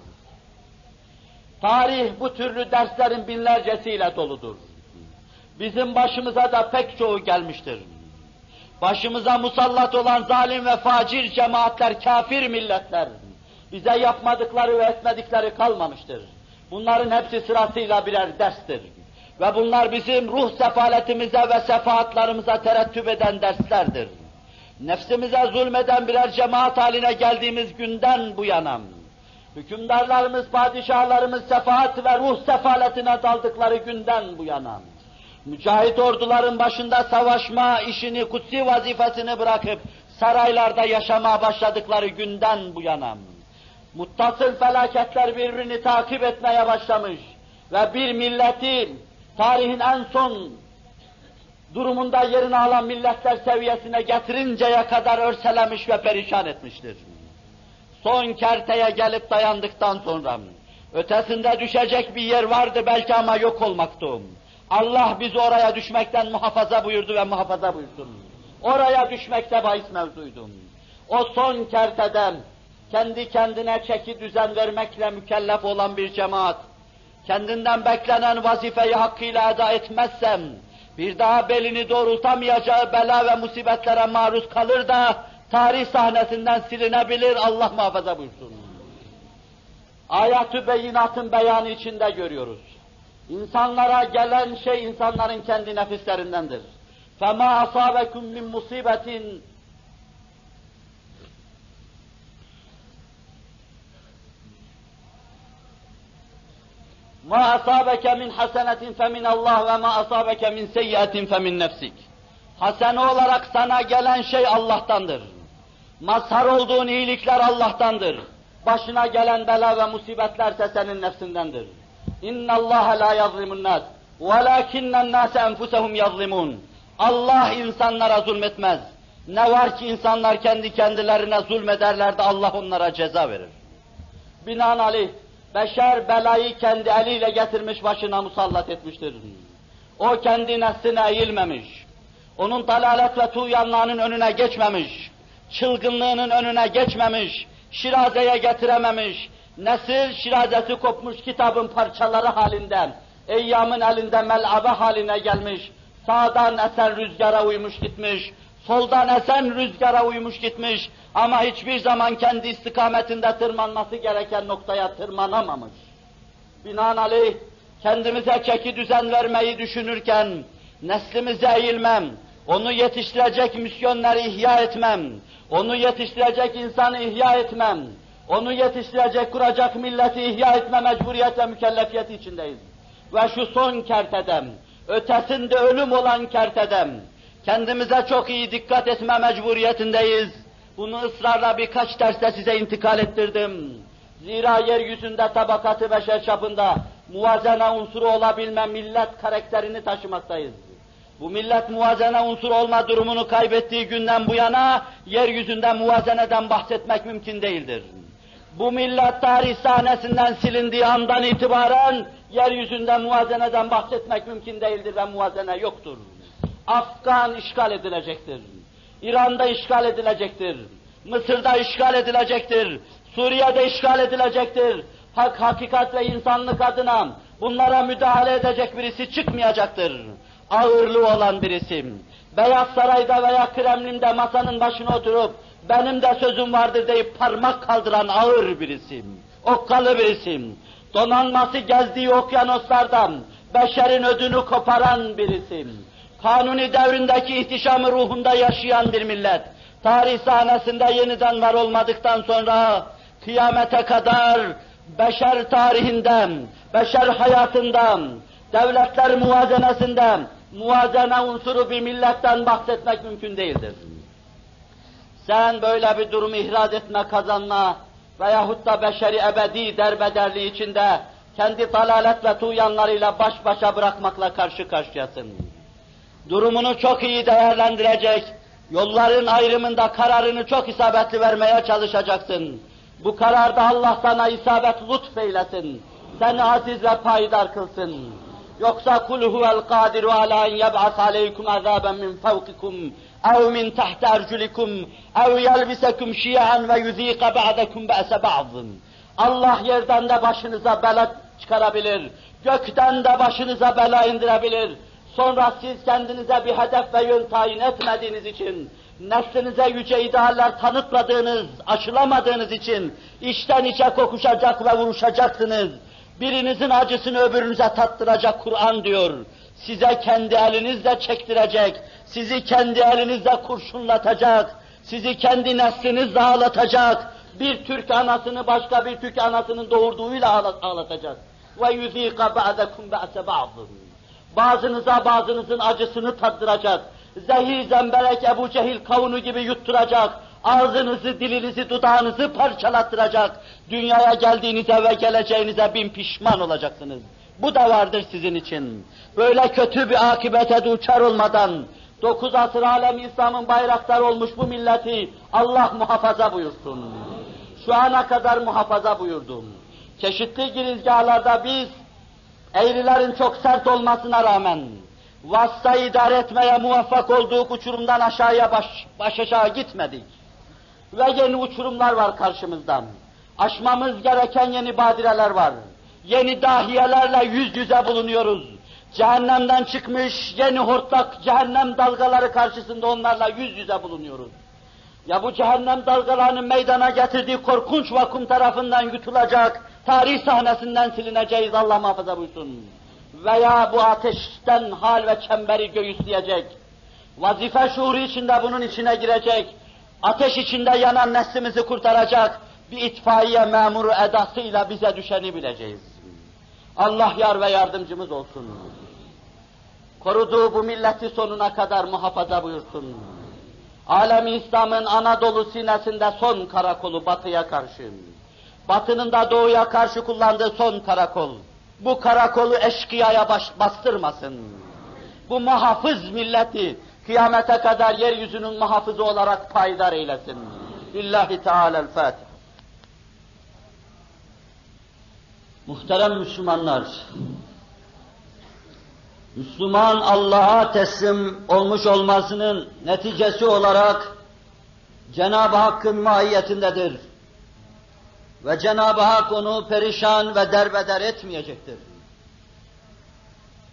Tarih bu türlü derslerin binlercesiyle doludur. Bizim başımıza da pek çoğu gelmiştir. Başımıza musallat olan zalim ve facir cemaatler, kafir milletler, bize yapmadıkları ve etmedikleri kalmamıştır. Bunların hepsi sırasıyla birer derstir. Ve bunlar bizim ruh sefaletimize ve sefaatlarımıza terettüp eden derslerdir. Nefsimize zulmeden birer cemaat haline geldiğimiz günden bu yana, hükümdarlarımız, padişahlarımız sefaat ve ruh sefaletine daldıkları günden bu yana, mücahit orduların başında savaşma işini, kutsi vazifesini bırakıp saraylarda yaşamaya başladıkları günden bu yana, muttasıl felaketler birbirini takip etmeye başlamış ve bir milleti tarihin en son durumunda yerini alan milletler seviyesine getirinceye kadar örselemiş ve perişan etmiştir. Son kerteye gelip dayandıktan sonra, Ötesinde düşecek bir yer vardı belki ama yok olmaktı. Allah bizi oraya düşmekten muhafaza buyurdu ve muhafaza buyursun. Oraya düşmekte bahis mevzuydum. O son kerteden kendi kendine çeki düzen vermekle mükellef olan bir cemaat, kendinden beklenen vazifeyi hakkıyla eda etmezsem, bir daha belini doğrultamayacağı bela ve musibetlere maruz kalır da tarih sahnesinden silinebilir Allah muhafaza buyursun. Ayat-ı beyinatın beyanı içinde görüyoruz. İnsanlara gelen şey insanların kendi nefislerindendir. فَمَا أَصَابَكُمْ مِنْ مُصِيبَةٍ مَا أَصَابَكَ مِنْ حَسَنَةٍ فَمِنَ اللّٰهِ وَمَا أَصَابَكَ مِنْ سَيِّئَةٍ فَمِنْ نَفْسِكَ Hasene olarak sana gelen şey Allah'tandır. Mazhar olduğun iyilikler Allah'tandır. Başına gelen bela ve musibetlerse senin nefsindendir. اِنَّ اللّٰهَ لَا يَظْلِمُ النَّاسِ وَلَاكِنَّ النَّاسَ اَنْفُسَهُمْ يَظْلِمُونَ Allah insanlara zulmetmez. Ne var ki insanlar kendi kendilerine zulmederler de Allah onlara ceza verir. Binaenaleyh beşer belayı kendi eliyle getirmiş başına musallat etmiştir. O kendi nesline eğilmemiş. Onun dalalet ve tuğyanlarının önüne geçmemiş. Çılgınlığının önüne geçmemiş. Şirazeye getirememiş. Nesil şirazesi kopmuş kitabın parçaları halinde, eyyamın elinde mel'abe haline gelmiş. Sağdan esen rüzgara uymuş gitmiş. Soldan esen rüzgara uymuş gitmiş ama hiçbir zaman kendi istikametinde tırmanması gereken noktaya tırmanamamış. Binaenaleyh kendimize çeki düzen vermeyi düşünürken neslimize eğilmem, onu yetiştirecek misyonları ihya etmem, onu yetiştirecek insanı ihya etmem, onu yetiştirecek, kuracak milleti ihya etme mecburiyet ve mükellefiyeti içindeyiz. Ve şu son kertedem, ötesinde ölüm olan kertedem, kendimize çok iyi dikkat etme mecburiyetindeyiz. Bunu ısrarla birkaç derste size intikal ettirdim. Zira yeryüzünde tabakatı beşer çapında muvazene unsuru olabilme millet karakterini taşımaktayız. Bu millet muvazene unsuru olma durumunu kaybettiği günden bu yana yeryüzünde muvazeneden bahsetmek mümkün değildir. Bu millet tarih sahnesinden silindiği andan itibaren yeryüzünde muvazeneden bahsetmek mümkün değildir ve muvazene yoktur. Afgan işgal edilecektir. İran'da işgal edilecektir. Mısır'da işgal edilecektir. Suriye'de işgal edilecektir. Hak, hakikat ve insanlık adına bunlara müdahale edecek birisi çıkmayacaktır. Ağırlığı olan birisi. Beyaz Saray'da veya Kremlin'de masanın başına oturup benim de sözüm vardır deyip parmak kaldıran ağır birisi. Okkalı birisi. Donanması gezdiği okyanuslardan beşerin ödünü koparan birisi. Kanuni devrindeki ihtişamı ruhunda yaşayan bir millet. Tarih sahnesinde yeniden var olmadıktan sonra kıyamete kadar beşer tarihinden, beşer hayatından, devletler muvazenesinden, muvazene unsuru bir milletten bahsetmek mümkün değildir. Sen böyle bir durumu ihraz etme, kazanma veyahut da beşeri ebedi derbederliği içinde kendi dalalet ve tuğyanlarıyla baş başa bırakmakla karşı karşıyasın. Durumunu çok iyi değerlendirecek, yolların ayrımında kararını çok isabetli vermeye çalışacaksın. Bu kararda Allah sana isabet lütfeylesin. Seni aziz ve payidar kılsın. Yoksa kul huvel kadiru ala en yeb'as aleykum azaben min fevkikum ev min tahti erculikum ev yelbisekum şiyan ve yuzika ba'dekum be'se ba'dın. Allah yerden de başınıza bela çıkarabilir, gökten de başınıza bela indirebilir. Sonra siz kendinize bir hedef ve yön tayin etmediğiniz için, neslinize yüce idealler tanıtmadığınız, aşılamadığınız için içten içe kokuşacak ve vuruşacaksınız. Birinizin acısını öbürünüze tattıracak Kur'an diyor. Size kendi elinizle çektirecek, sizi kendi elinizle kurşunlatacak, sizi kendi neslinizle ağlatacak, bir Türk anasını başka bir Türk anasının doğurduğuyla ağlatacak. Yuzika ba'dekum ba'se ba'dın. Bazınıza bazınızın acısını tattıracak. Zehir zemberek Ebu Cehil kavunu gibi yutturacak. Ağzınızı, dilinizi, dudağınızı parçalattıracak. Dünyaya geldiğinize ve geleceğinize bin pişman olacaksınız. Bu da vardır sizin için. Böyle kötü bir akibete duçar olmadan, dokuz asır alem İslam'ın bayraktarı olmuş bu milleti Allah muhafaza buyursun. Şu ana kadar muhafaza buyurdum. çeşitli girizgahlarda biz eğrilerin çok sert olmasına rağmen vasıtayı idare etmeye muvaffak olduğu uçurumdan aşağıya baş, baş aşağı gitmedik. Ve yeni uçurumlar var karşımızda. Aşmamız gereken yeni badireler var. Yeni dahiyelerle yüz yüze bulunuyoruz. Cehennemden çıkmış yeni hortlak cehennem dalgaları karşısında onlarla yüz yüze bulunuyoruz. Ya bu cehennem dalgalarının meydana getirdiği korkunç vakum tarafından yutulacak, tarih sahnesinden silineceğiz Allah muhafaza buyursun. Veya bu ateşten hal ve çemberi göğüsleyecek, vazife şuuru içinde bunun içine girecek, ateş içinde yanan neslimizi kurtaracak bir itfaiye memuru edasıyla bize düşeni bileceğiz. Allah yar ve yardımcımız olsun. Koruduğu bu milleti sonuna kadar muhafaza buyursun. Alemi İslam'ın Anadolu sinesinde son karakolu batıya karşı, batının da doğuya karşı kullandığı son karakol. Bu karakolu eşkıyaya baş, bastırmasın. Bu muhafız milleti kıyamete kadar yeryüzünün muhafızı olarak payidar eylesin. Lillahi Teala'l-Fatiha. Muhterem Müslümanlar, Müslüman Allah'a teslim olmuş olmasının neticesi olarak Cenab-ı Hakk'ın mahiyetindedir. Ve Cenab-ı Hak onu perişan ve derbeder etmeyecektir.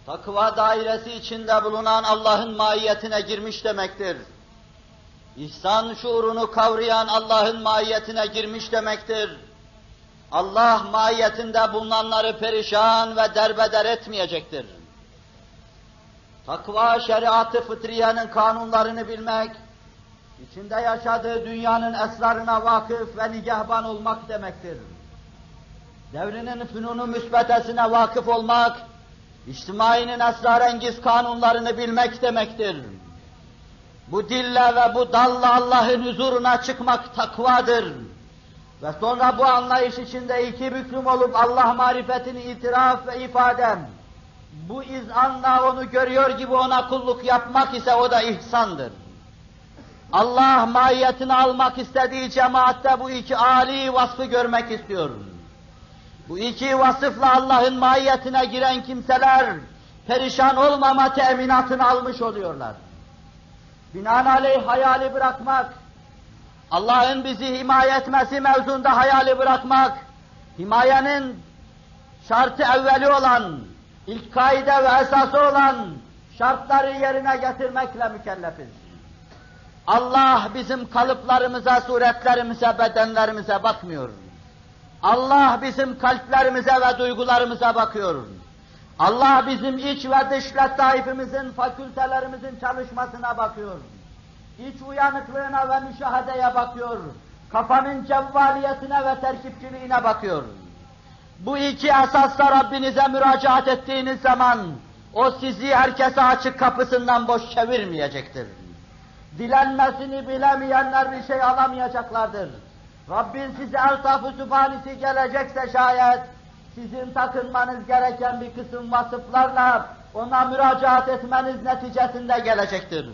Takva dairesi içinde bulunan Allah'ın mahiyetine girmiş demektir. İhsan şuurunu kavrayan Allah'ın mahiyetine girmiş demektir. Allah mahiyetinde bulunanları perişan ve derbeder etmeyecektir. Takva şeriatı fıtriyenin kanunlarını bilmek, içinde yaşadığı dünyanın esrarına vakıf ve nigahban olmak demektir. Devrinin fünunu müsbetesine vakıf olmak, içtimainin esrarengiz kanunlarını bilmek demektir. Bu dille ve bu dalla Allah'ın huzuruna çıkmak takvadır. Ve sonra bu anlayış içinde iki büklüm olup Allah marifetini itiraf ve ifadem, bu izanla onu görüyor gibi ona kulluk yapmak ise o da ihsandır. Allah mahiyetini almak istediği cemaatte bu iki âli vasfı görmek istiyor. Bu iki vasıfla Allah'ın mahiyetine giren kimseler perişan olmama teminatını almış oluyorlar. Binaenaleyh hayali bırakmak, Allah'ın bizi himaye etmesi mevzunda hayali bırakmak, himayenin şartı evveli olan, ilk kaide ve esası olan şartları yerine getirmekle mükellefiz. Allah bizim kalıplarımıza, suretlerimize, bedenlerimize bakmıyor. Allah bizim kalplerimize ve duygularımıza bakıyor. Allah bizim iç ve dış letaifimizin, fakültelerimizin çalışmasına bakıyor. İç uyanıklığına ve müşahedeye bakıyor. Kafanın cevvaliyetine ve terkipçiliğine bakıyor. Bu iki esasla Rabbinize müracaat ettiğiniz zaman o sizi herkese açık kapısından boş çevirmeyecektir. Dilenmesini bilemeyenler bir şey alamayacaklardır. Rabbin size eltaf-ı sübhanisi gelecekse şayet sizin takınmanız gereken bir kısım vasıflarla ona müracaat etmeniz neticesinde gelecektir.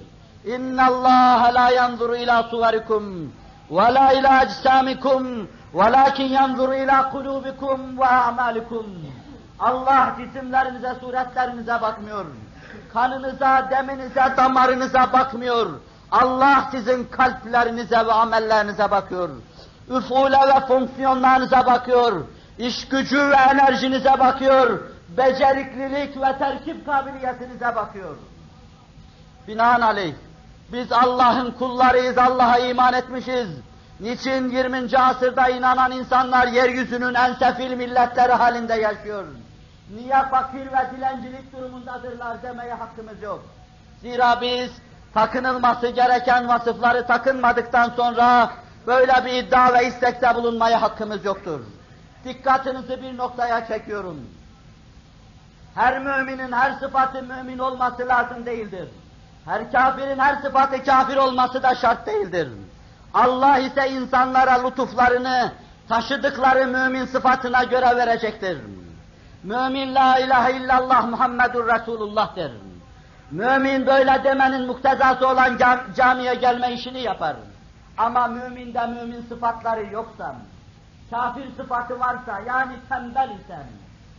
La yanzuru ila suverikum ve la ila ecsamikum velakin yanzuru ila kulubikum ve a'malikum. Allah cisimlerinize, suretlerinize bakmıyor. Kanınıza, deminize, damarınıza bakmıyor. Allah sizin kalplerinize ve amellerinize bakıyor. Üfule ve fonksiyonlarınıza bakıyor. İş gücü ve enerjinize bakıyor. Beceriklilik ve terkip kabiliyetinize bakıyor. Binaenaleyh biz Allah'ın kullarıyız, Allah'a iman etmişiz. Niçin 20. asırda inanan insanlar yeryüzünün en sefil milletleri halinde yaşıyor? Niye fakir ve dilencilik durumundadırlar demeye hakkımız yok. Zira biz takınılması gereken vasıfları takınmadıktan sonra böyle bir iddia ve istekte bulunmaya hakkımız yoktur. Dikkatinizi bir noktaya çekiyorum. Her müminin her sıfatı mümin olması lazım değildir. Her kafirin her sıfatı kafir olması da şart değildir. Allah ise insanlara lütuflarını taşıdıkları mümin sıfatına göre verecektir. Mümin la ilahe illallah Muhammedur Resulullah der. Mümin böyle demenin muktezası olan camiye gelme işini yapar. Ama müminde mümin sıfatları yoksa, kafir sıfatı varsa, yani tembel isem,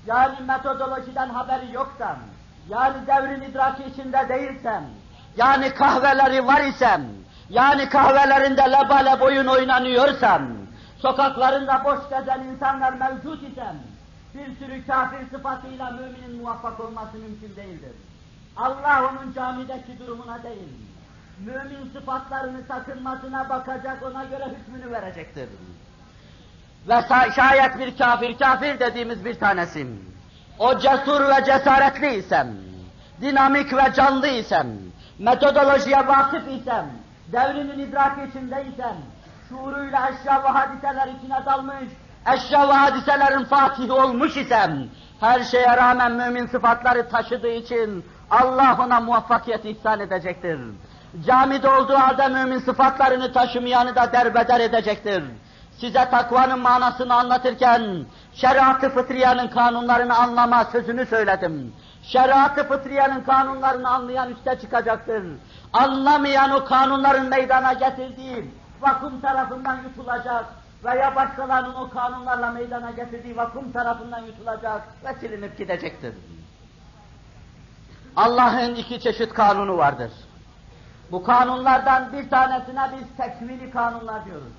yani metodolojiden haberi yoksam, yani devrin idraki içinde değilsem, yani kahveleri var isem, yani kahvelerinde lebale boyun oynanıyorsam, sokaklarında boş gezen insanlar mevcut isem, bir sürü kafir sıfatıyla müminin muvaffak olması mümkün değildir. Allah onun camideki durumuna değil, mümin sıfatlarını takınmasına bakacak, ona göre hükmünü verecektir. Ve şayet bir kafir, kafir dediğimiz bir tanesim, o cesur ve cesaretli isem, dinamik ve canlı isem, metodolojiye vakıf isem, devrinin idraki içindeysem, şuuruyla eşya ve hadiseler içine dalmış, eşya ve hadiselerin fatihi olmuş isem, her şeye rağmen mümin sıfatları taşıdığı için Allah ona muvaffakiyet ihsan edecektir. Camide olduğu halde mümin sıfatlarını taşımayanı da derbeder edecektir. Size takvanın manasını anlatırken, şeriat-ı fıtriyenin kanunlarını anlama sözünü söyledim. Şeriat-ı fıtriyenin kanunlarını anlayan üste çıkacaktır. Anlamayan o kanunların meydana getirdiği vakum tarafından yutulacak veya başkalarının o kanunlarla meydana getirdiği vakum tarafından yutulacak ve silinip gidecektir. Allah'ın iki çeşit kanunu vardır. Bu kanunlardan bir tanesine biz tekvini kanunlar diyoruz.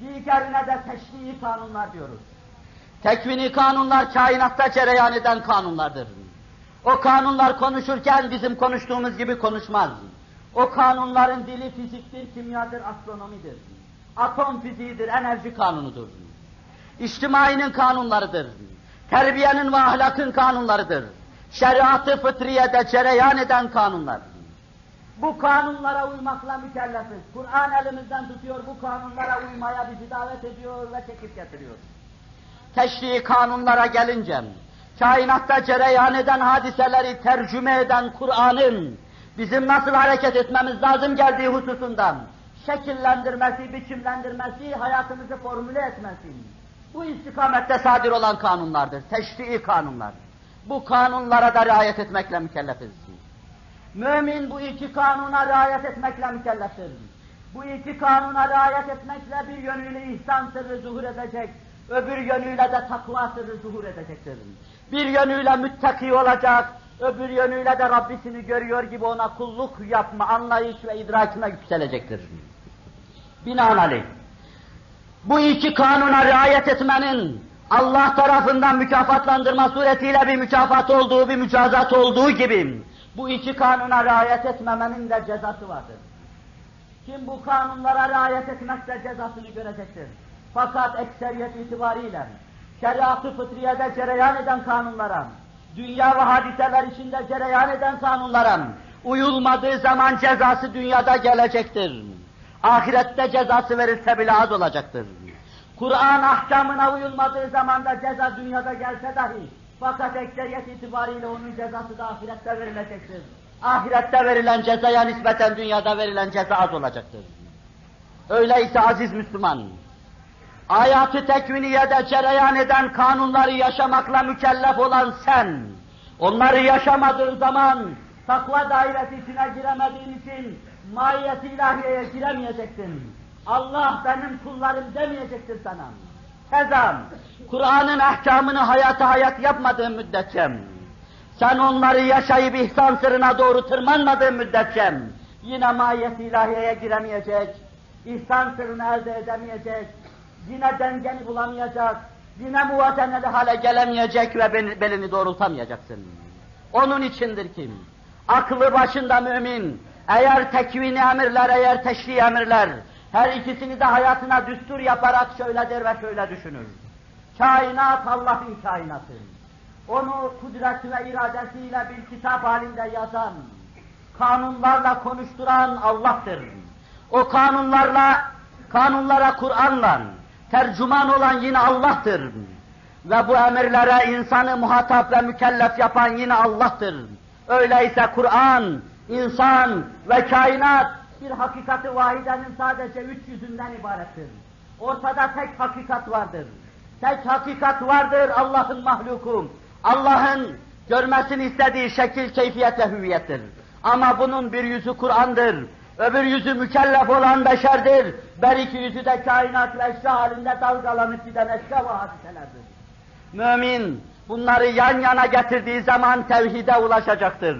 Diğerine de teşrii kanunlar diyoruz. Tekvini kanunlar kainatta cereyan eden kanunlardır. O kanunlar konuşurken bizim konuştuğumuz gibi konuşmaz. O kanunların dili fiziktir, kimyadır, astronomidir. Atom fiziğidir, enerji kanunudur. İçtimainin kanunlarıdır. Terbiyenin ve ahlakın kanunlarıdır. Şeriatı fıtriyede cereyan eden kanunlar. Bu kanunlara uymakla mükellefiz. Kur'an elimizden tutuyor, bu kanunlara uymaya bizi davet ediyor ve çekip getiriyor. Teşrii kanunlara gelince, kainatta cereyan eden hadiseleri tercüme eden Kur'an'ın bizim nasıl hareket etmemiz lazım geldiği hususundan şekillendirmesi, biçimlendirmesi, hayatımızı formüle etmesi. Bu istikamette sadir olan kanunlardır, teşrii kanunlar. Bu kanunlara da riayet etmekle mükellefiz. Mümin bu iki kanuna riayet etmekle mükelleftir. Bu iki kanuna riayet etmekle bir yönüyle ihsan sırrı zuhur edecek, öbür yönüyle de takva sırrı zuhur edecektir. Bir yönüyle müttaki olacak, öbür yönüyle de Rabbisini görüyor gibi ona kulluk yapma, anlayış ve idrakine yükselecektir. Binaenaleyh, bu iki kanuna riayet etmenin Allah tarafından mükafatlandırma suretiyle bir mükafat olduğu, bir mücazat olduğu gibi, bu iki kanuna riayet etmemenin de cezası vardır. Kim bu kanunlara riayet etmezse cezasını görecektir. Fakat ekseriyet itibariyle şeriat-ı fıtriyede cereyan eden kanunlara, dünya ve hadiseler içinde cereyan eden kanunlara uyulmadığı zaman cezası dünyada gelecektir. Ahirette cezası verirse bile az olacaktır. Kur'an ahkamına uyulmadığı zaman da ceza dünyada gelse dahi fakat ekseriyet itibariyle onun cezası da ahirette verilecektir. Ahirette verilen cezaya nispeten dünyada verilen ceza az olacaktır. Öyleyse aziz Müslüman, hayatı tekviniyede cereyan eden kanunları yaşamakla mükellef olan sen, onları yaşamadığın zaman takva dairesi içine giremediğin için mahiyet ilahiyeye giremeyeceksin. Allah benim kullarım demeyecektir sana. Keza Kur'an'ın ahkamını hayata hayat yapmadığın müddetçe, sen onları yaşayıp ihsan sırrına doğru tırmanmadığın müddetçe, yine mahiyet ilahiyeye giremeyecek, ihsan sırrını elde edemeyecek, yine dengeni bulamayacak, yine muvazeneli hale gelemeyecek ve belini doğrultamayacaksın. Onun içindir kim? Aklı başında mümin, eğer tekvini emirler, eğer teşri emirler, her ikisini de hayatına düstur yaparak şöyle der ve şöyle düşünür. Kainat Allah'ın kainatı. Onu kudret ve iradesiyle bir kitap halinde yazan, kanunlarla konuşturan Allah'tır. O kanunlarla, kanunlara Kur'an'la tercüman olan yine Allah'tır. Ve bu emirlere insanı muhatap ve mükellef yapan yine Allah'tır. Öyleyse Kur'an, insan ve kainat bir hakikati vahidenin sadece üç yüzünden ibarettir. Ortada tek hakikat vardır. Tek hakikat vardır Allah'ın mahluku. Allah'ın görmesini istediği şekil, keyfiyet ve hüviyettir. Ama bunun bir yüzü Kur'an'dır. öbür yüzü mükellef olan beşerdir. Ber iki yüzü de kainat ve halinde dalgalanıp giden eşya ve hadiselerdir. Mümin bunları yan yana getirdiği zaman tevhide ulaşacaktır.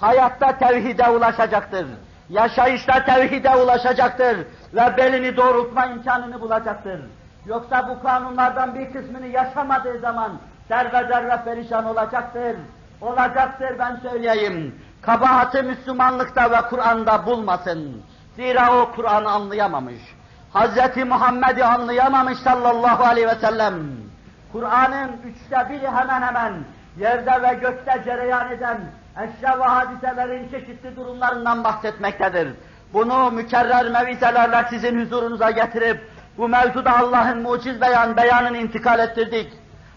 Hayatta tevhide ulaşacaktır. Yaşayışta tevhide ulaşacaktır ve belini doğrultma imkanını bulacaktır. Yoksa bu kanunlardan bir kısmını yaşamadığı zaman zerre zerre perişan olacaktır. Olacaktır ben söyleyeyim. Kabahati Müslümanlıkta ve Kur'an'da bulmasın. Zira o Kur'an'ı anlayamamış. Hz. Muhammed'i anlayamamış sallallahu aleyhi ve sellem. Kur'an'ın üçte biri hemen hemen yerde ve gökte cereyan eden eşya ve hadiselerin çeşitli durumlarından bahsetmektedir. Bunu mükerrer mevizelerle sizin huzurunuza getirip bu mevzuda Allah'ın muciz beyan beyanını intikal ettirdik.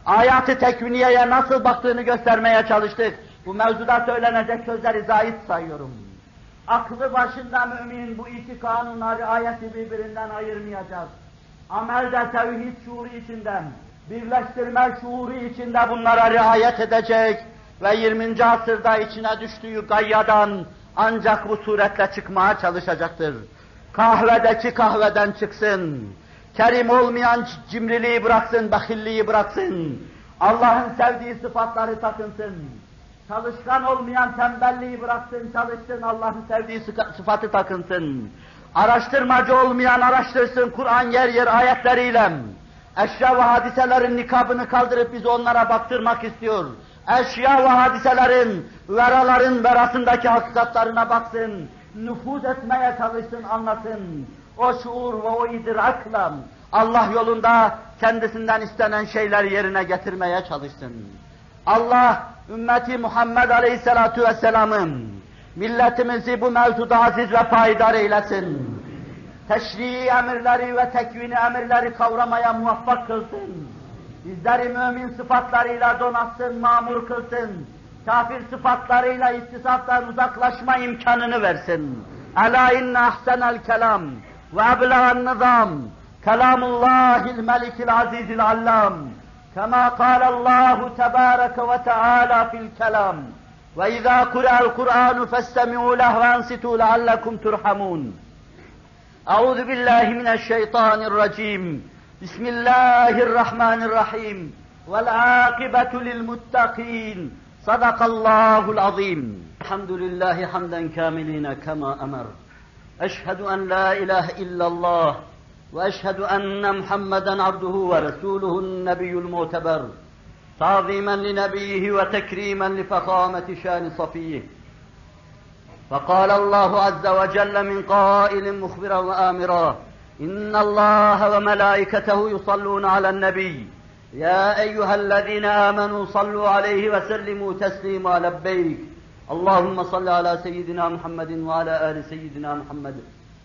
Ayat-ı tekviniyeye nasıl baktığını göstermeye çalıştık. Bu mevzuda söylenecek sözleri zahit sayıyorum. Aklı başında mümin bu iki kanunları ayeti birbirinden ayırmayacak. Amelde tevhid şuuru içinden, birleştirme şuuru içinde bunlara riayet edecek ve 20. asırda içine düştüğü gayyadan ancak bu suretle çıkmaya çalışacaktır. Kahvedeki kahveden çıksın. Kerim olmayan cimriliği bıraksın, bakilliği bıraksın. Allah'ın sevdiği sıfatları takınsın. Çalışkan olmayan tembelliği bıraksın, çalışsın, Allah'ın sevdiği sıfatı takınsın. Araştırmacı olmayan araştırsın Kur'an yer yer ayetleriyle. Eşya ve hadiselerin nikabını kaldırıp bizi onlara baktırmak istiyor. Eşya ve hadiselerin, veraların verasındaki hakikatlarına baksın. Nüfuz etmeye çalışsın, anlasın. O şuur ve o idrakla Allah yolunda kendisinden istenen şeyleri yerine getirmeye çalışsın. Allah ümmeti Muhammed Aleyhisselatu Vesselam'ın milletimizi bu mevzuda aziz ve payidar eylesin. Teşrii emirleri ve tekvini emirleri kavramaya muvaffak kılsın bizleri mümin sıfatlarıyla donatsın, mamur kılsın, kafir sıfatlarıyla istisaftan uzaklaşma imkanını versin. Ela inne ahsenel kelam ve eblaen nizam kelamullahil melikil azizil allam kema kalallahu tebareke ve teala fil kelam ve izâ kure'l Kur'anu festemi'û leh ve ansitû leallekum turhamûn. Euzu billahi mineşşeytanirracim. بسم الله الرحمن الرحيم. والعاقبة للمتقين. صدق الله العظيم. الحمد لله حمدا كاملين كما أمر. أشهد أن لا إله إلا الله وأشهد أن محمدا عبده ورسوله النبي المعتبر. تعظيما لنبيه وتكريما لفخامة شان صفيه. فقال الله عز وجل من قائل مخبرا وآمرا إن الله وملائكته يصلون على النبي. يا أيها الذين آمنوا صلوا عليه وسلموا تسليما لبيك. اللهم صل على سيدنا محمد وعلى آل سيدنا محمد.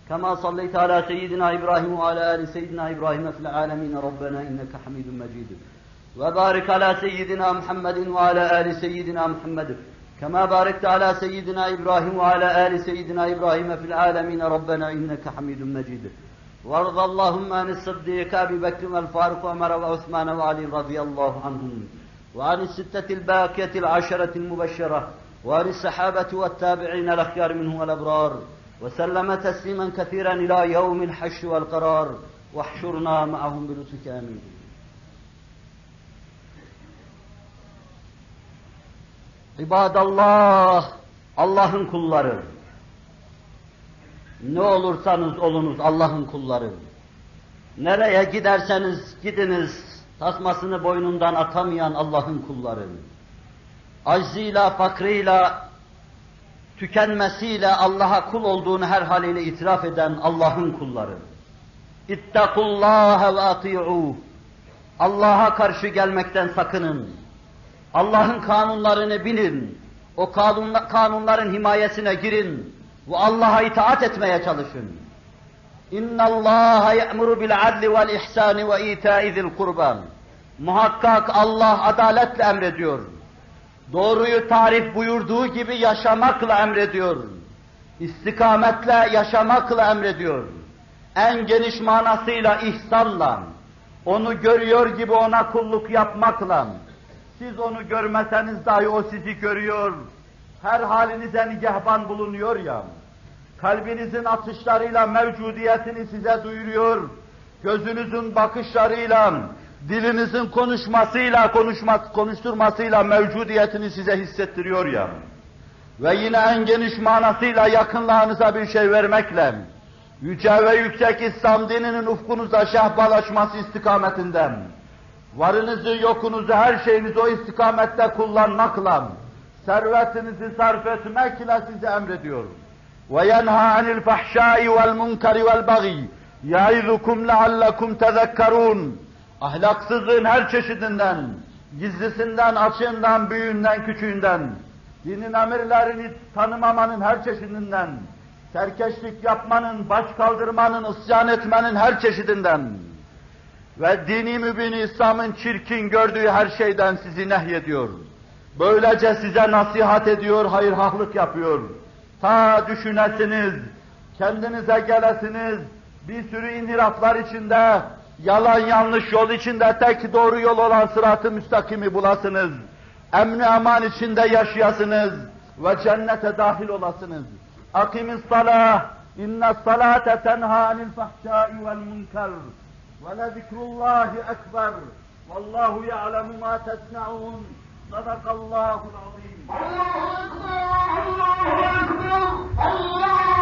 كما صليت على سيدنا إبراهيم وعلى آل سيدنا إبراهيم في العالمين. ربنا إنك حميد مجيد. وبارك على سيدنا محمد وعلى آل سيدنا محمد. كما باركت على سيدنا إبراهيم وعلى آل سيدنا إبراهيم في العالمين. ربنا إنك حميد مجيد. وارض اللهم عن الصديق أبي بكر والفاروق وعمر وعثمان وعلي رضي الله عنهم وعن الستة الباقية العشرة المبشرة وعن الصحابة والتابعين الأخيار منهم والأبرار وسلم تسليما كثيرا إلى يوم الحشر والقرار واحشرنا معهم بلطفك آمين İbadallah, Allah'ın kulları. Ne olursanız olunuz Allah'ın kulları. Nereye giderseniz gidiniz, tasmasını boynundan atamayan Allah'ın kulları. Aczıyla, fakrıyla, tükenmesiyle Allah'a kul olduğunu her haliyle itiraf eden Allah'ın kulları. İttakullâhe ve ati'ûh. Allah'a karşı gelmekten sakının. Allah'ın kanunlarını bilin. O kanun, kanunların himayesine girin. Ve Allah'a itaat etmeye çalışın. İnna Allah ya'muru bil adli vel ihsani ve ita'i zil kurban. Muhakkak Allah adaletle emrediyor doğruyu tarif buyurduğu gibi yaşamakla emrediyor. İstikametle yaşamakla emrediyor. En geniş manasıyla ihsanla, onu görüyor gibi ona kulluk yapmakla, siz onu görmeseniz dahi o sizi görüyor, her halinize nigahban bulunuyor ya, kalbinizin atışlarıyla mevcudiyetini size duyuruyor, gözünüzün bakışlarıyla, dilinizin konuşmasıyla, konuşma, konuşturmasıyla mevcudiyetini size hissettiriyor ya. Ve yine en geniş manasıyla yakınlığınıza bir şey vermekle, yüce ve yüksek İslam dininin ufkunuza şehbalaşması istikametinden, varınızı, yokunuzu, her şeyinizi o istikamette kullanmakla, servetinizi sarf etmekle size emrediyorum. وَيَنْهَا عَنِ الْفَحْشَاءِ وَالْمُنْكَرِ وَالْبَغِيِ يَعِذُكُمْ لَعَلَّكُمْ تَذَكَّرُونَ Ahlaksızlığın her çeşidinden, gizlisinden, açığından, büyüğünden, küçüğünden, dinin emirlerini tanımamanın her çeşidinden, serkeşlik yapmanın, baş kaldırmanın, isyan etmenin her çeşidinden ve dini mübini İslam'ın çirkin gördüğü her şeyden sizi nehyediyor. Böylece size nasihat ediyor, hayır haklık yapıyor. Ta düşünesiniz, kendinize gelesiniz, bir sürü inhiraflar içinde, yalan yanlış yol içinde tek doğru yol olan sıratı müstakimi bulasınız. Emni eman içinde yaşayasınız ve cennete dahil olasınız. Akimis salah, inne salate tenha anil fahşai vel münker. Ve le zikrullahi ekber. Vallahu ya'lemu ma tesna'un. صدق الله العظيم. الله أكبر الله أكبر الله أكبر.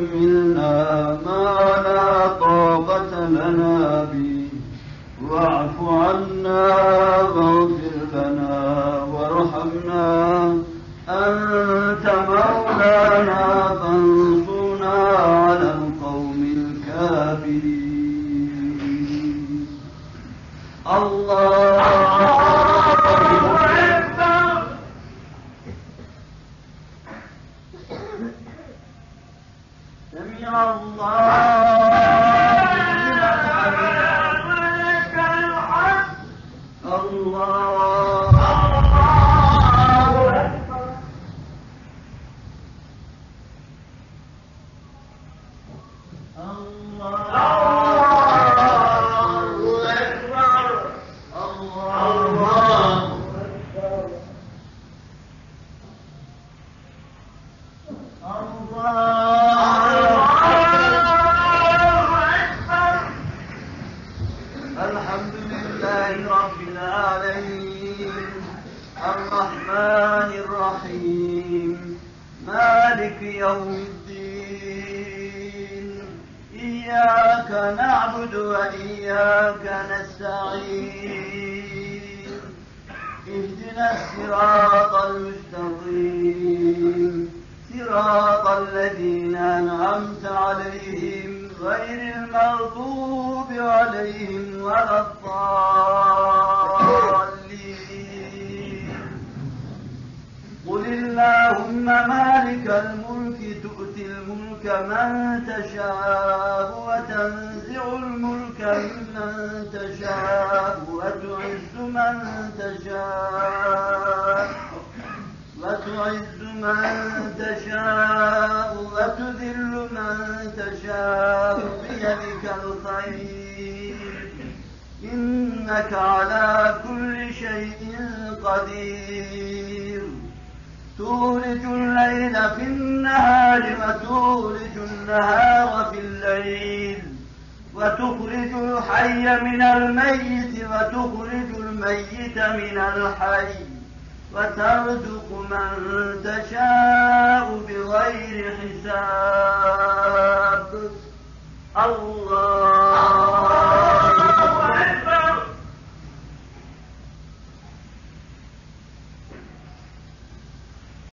تحملنا ما لا طاقة لنا.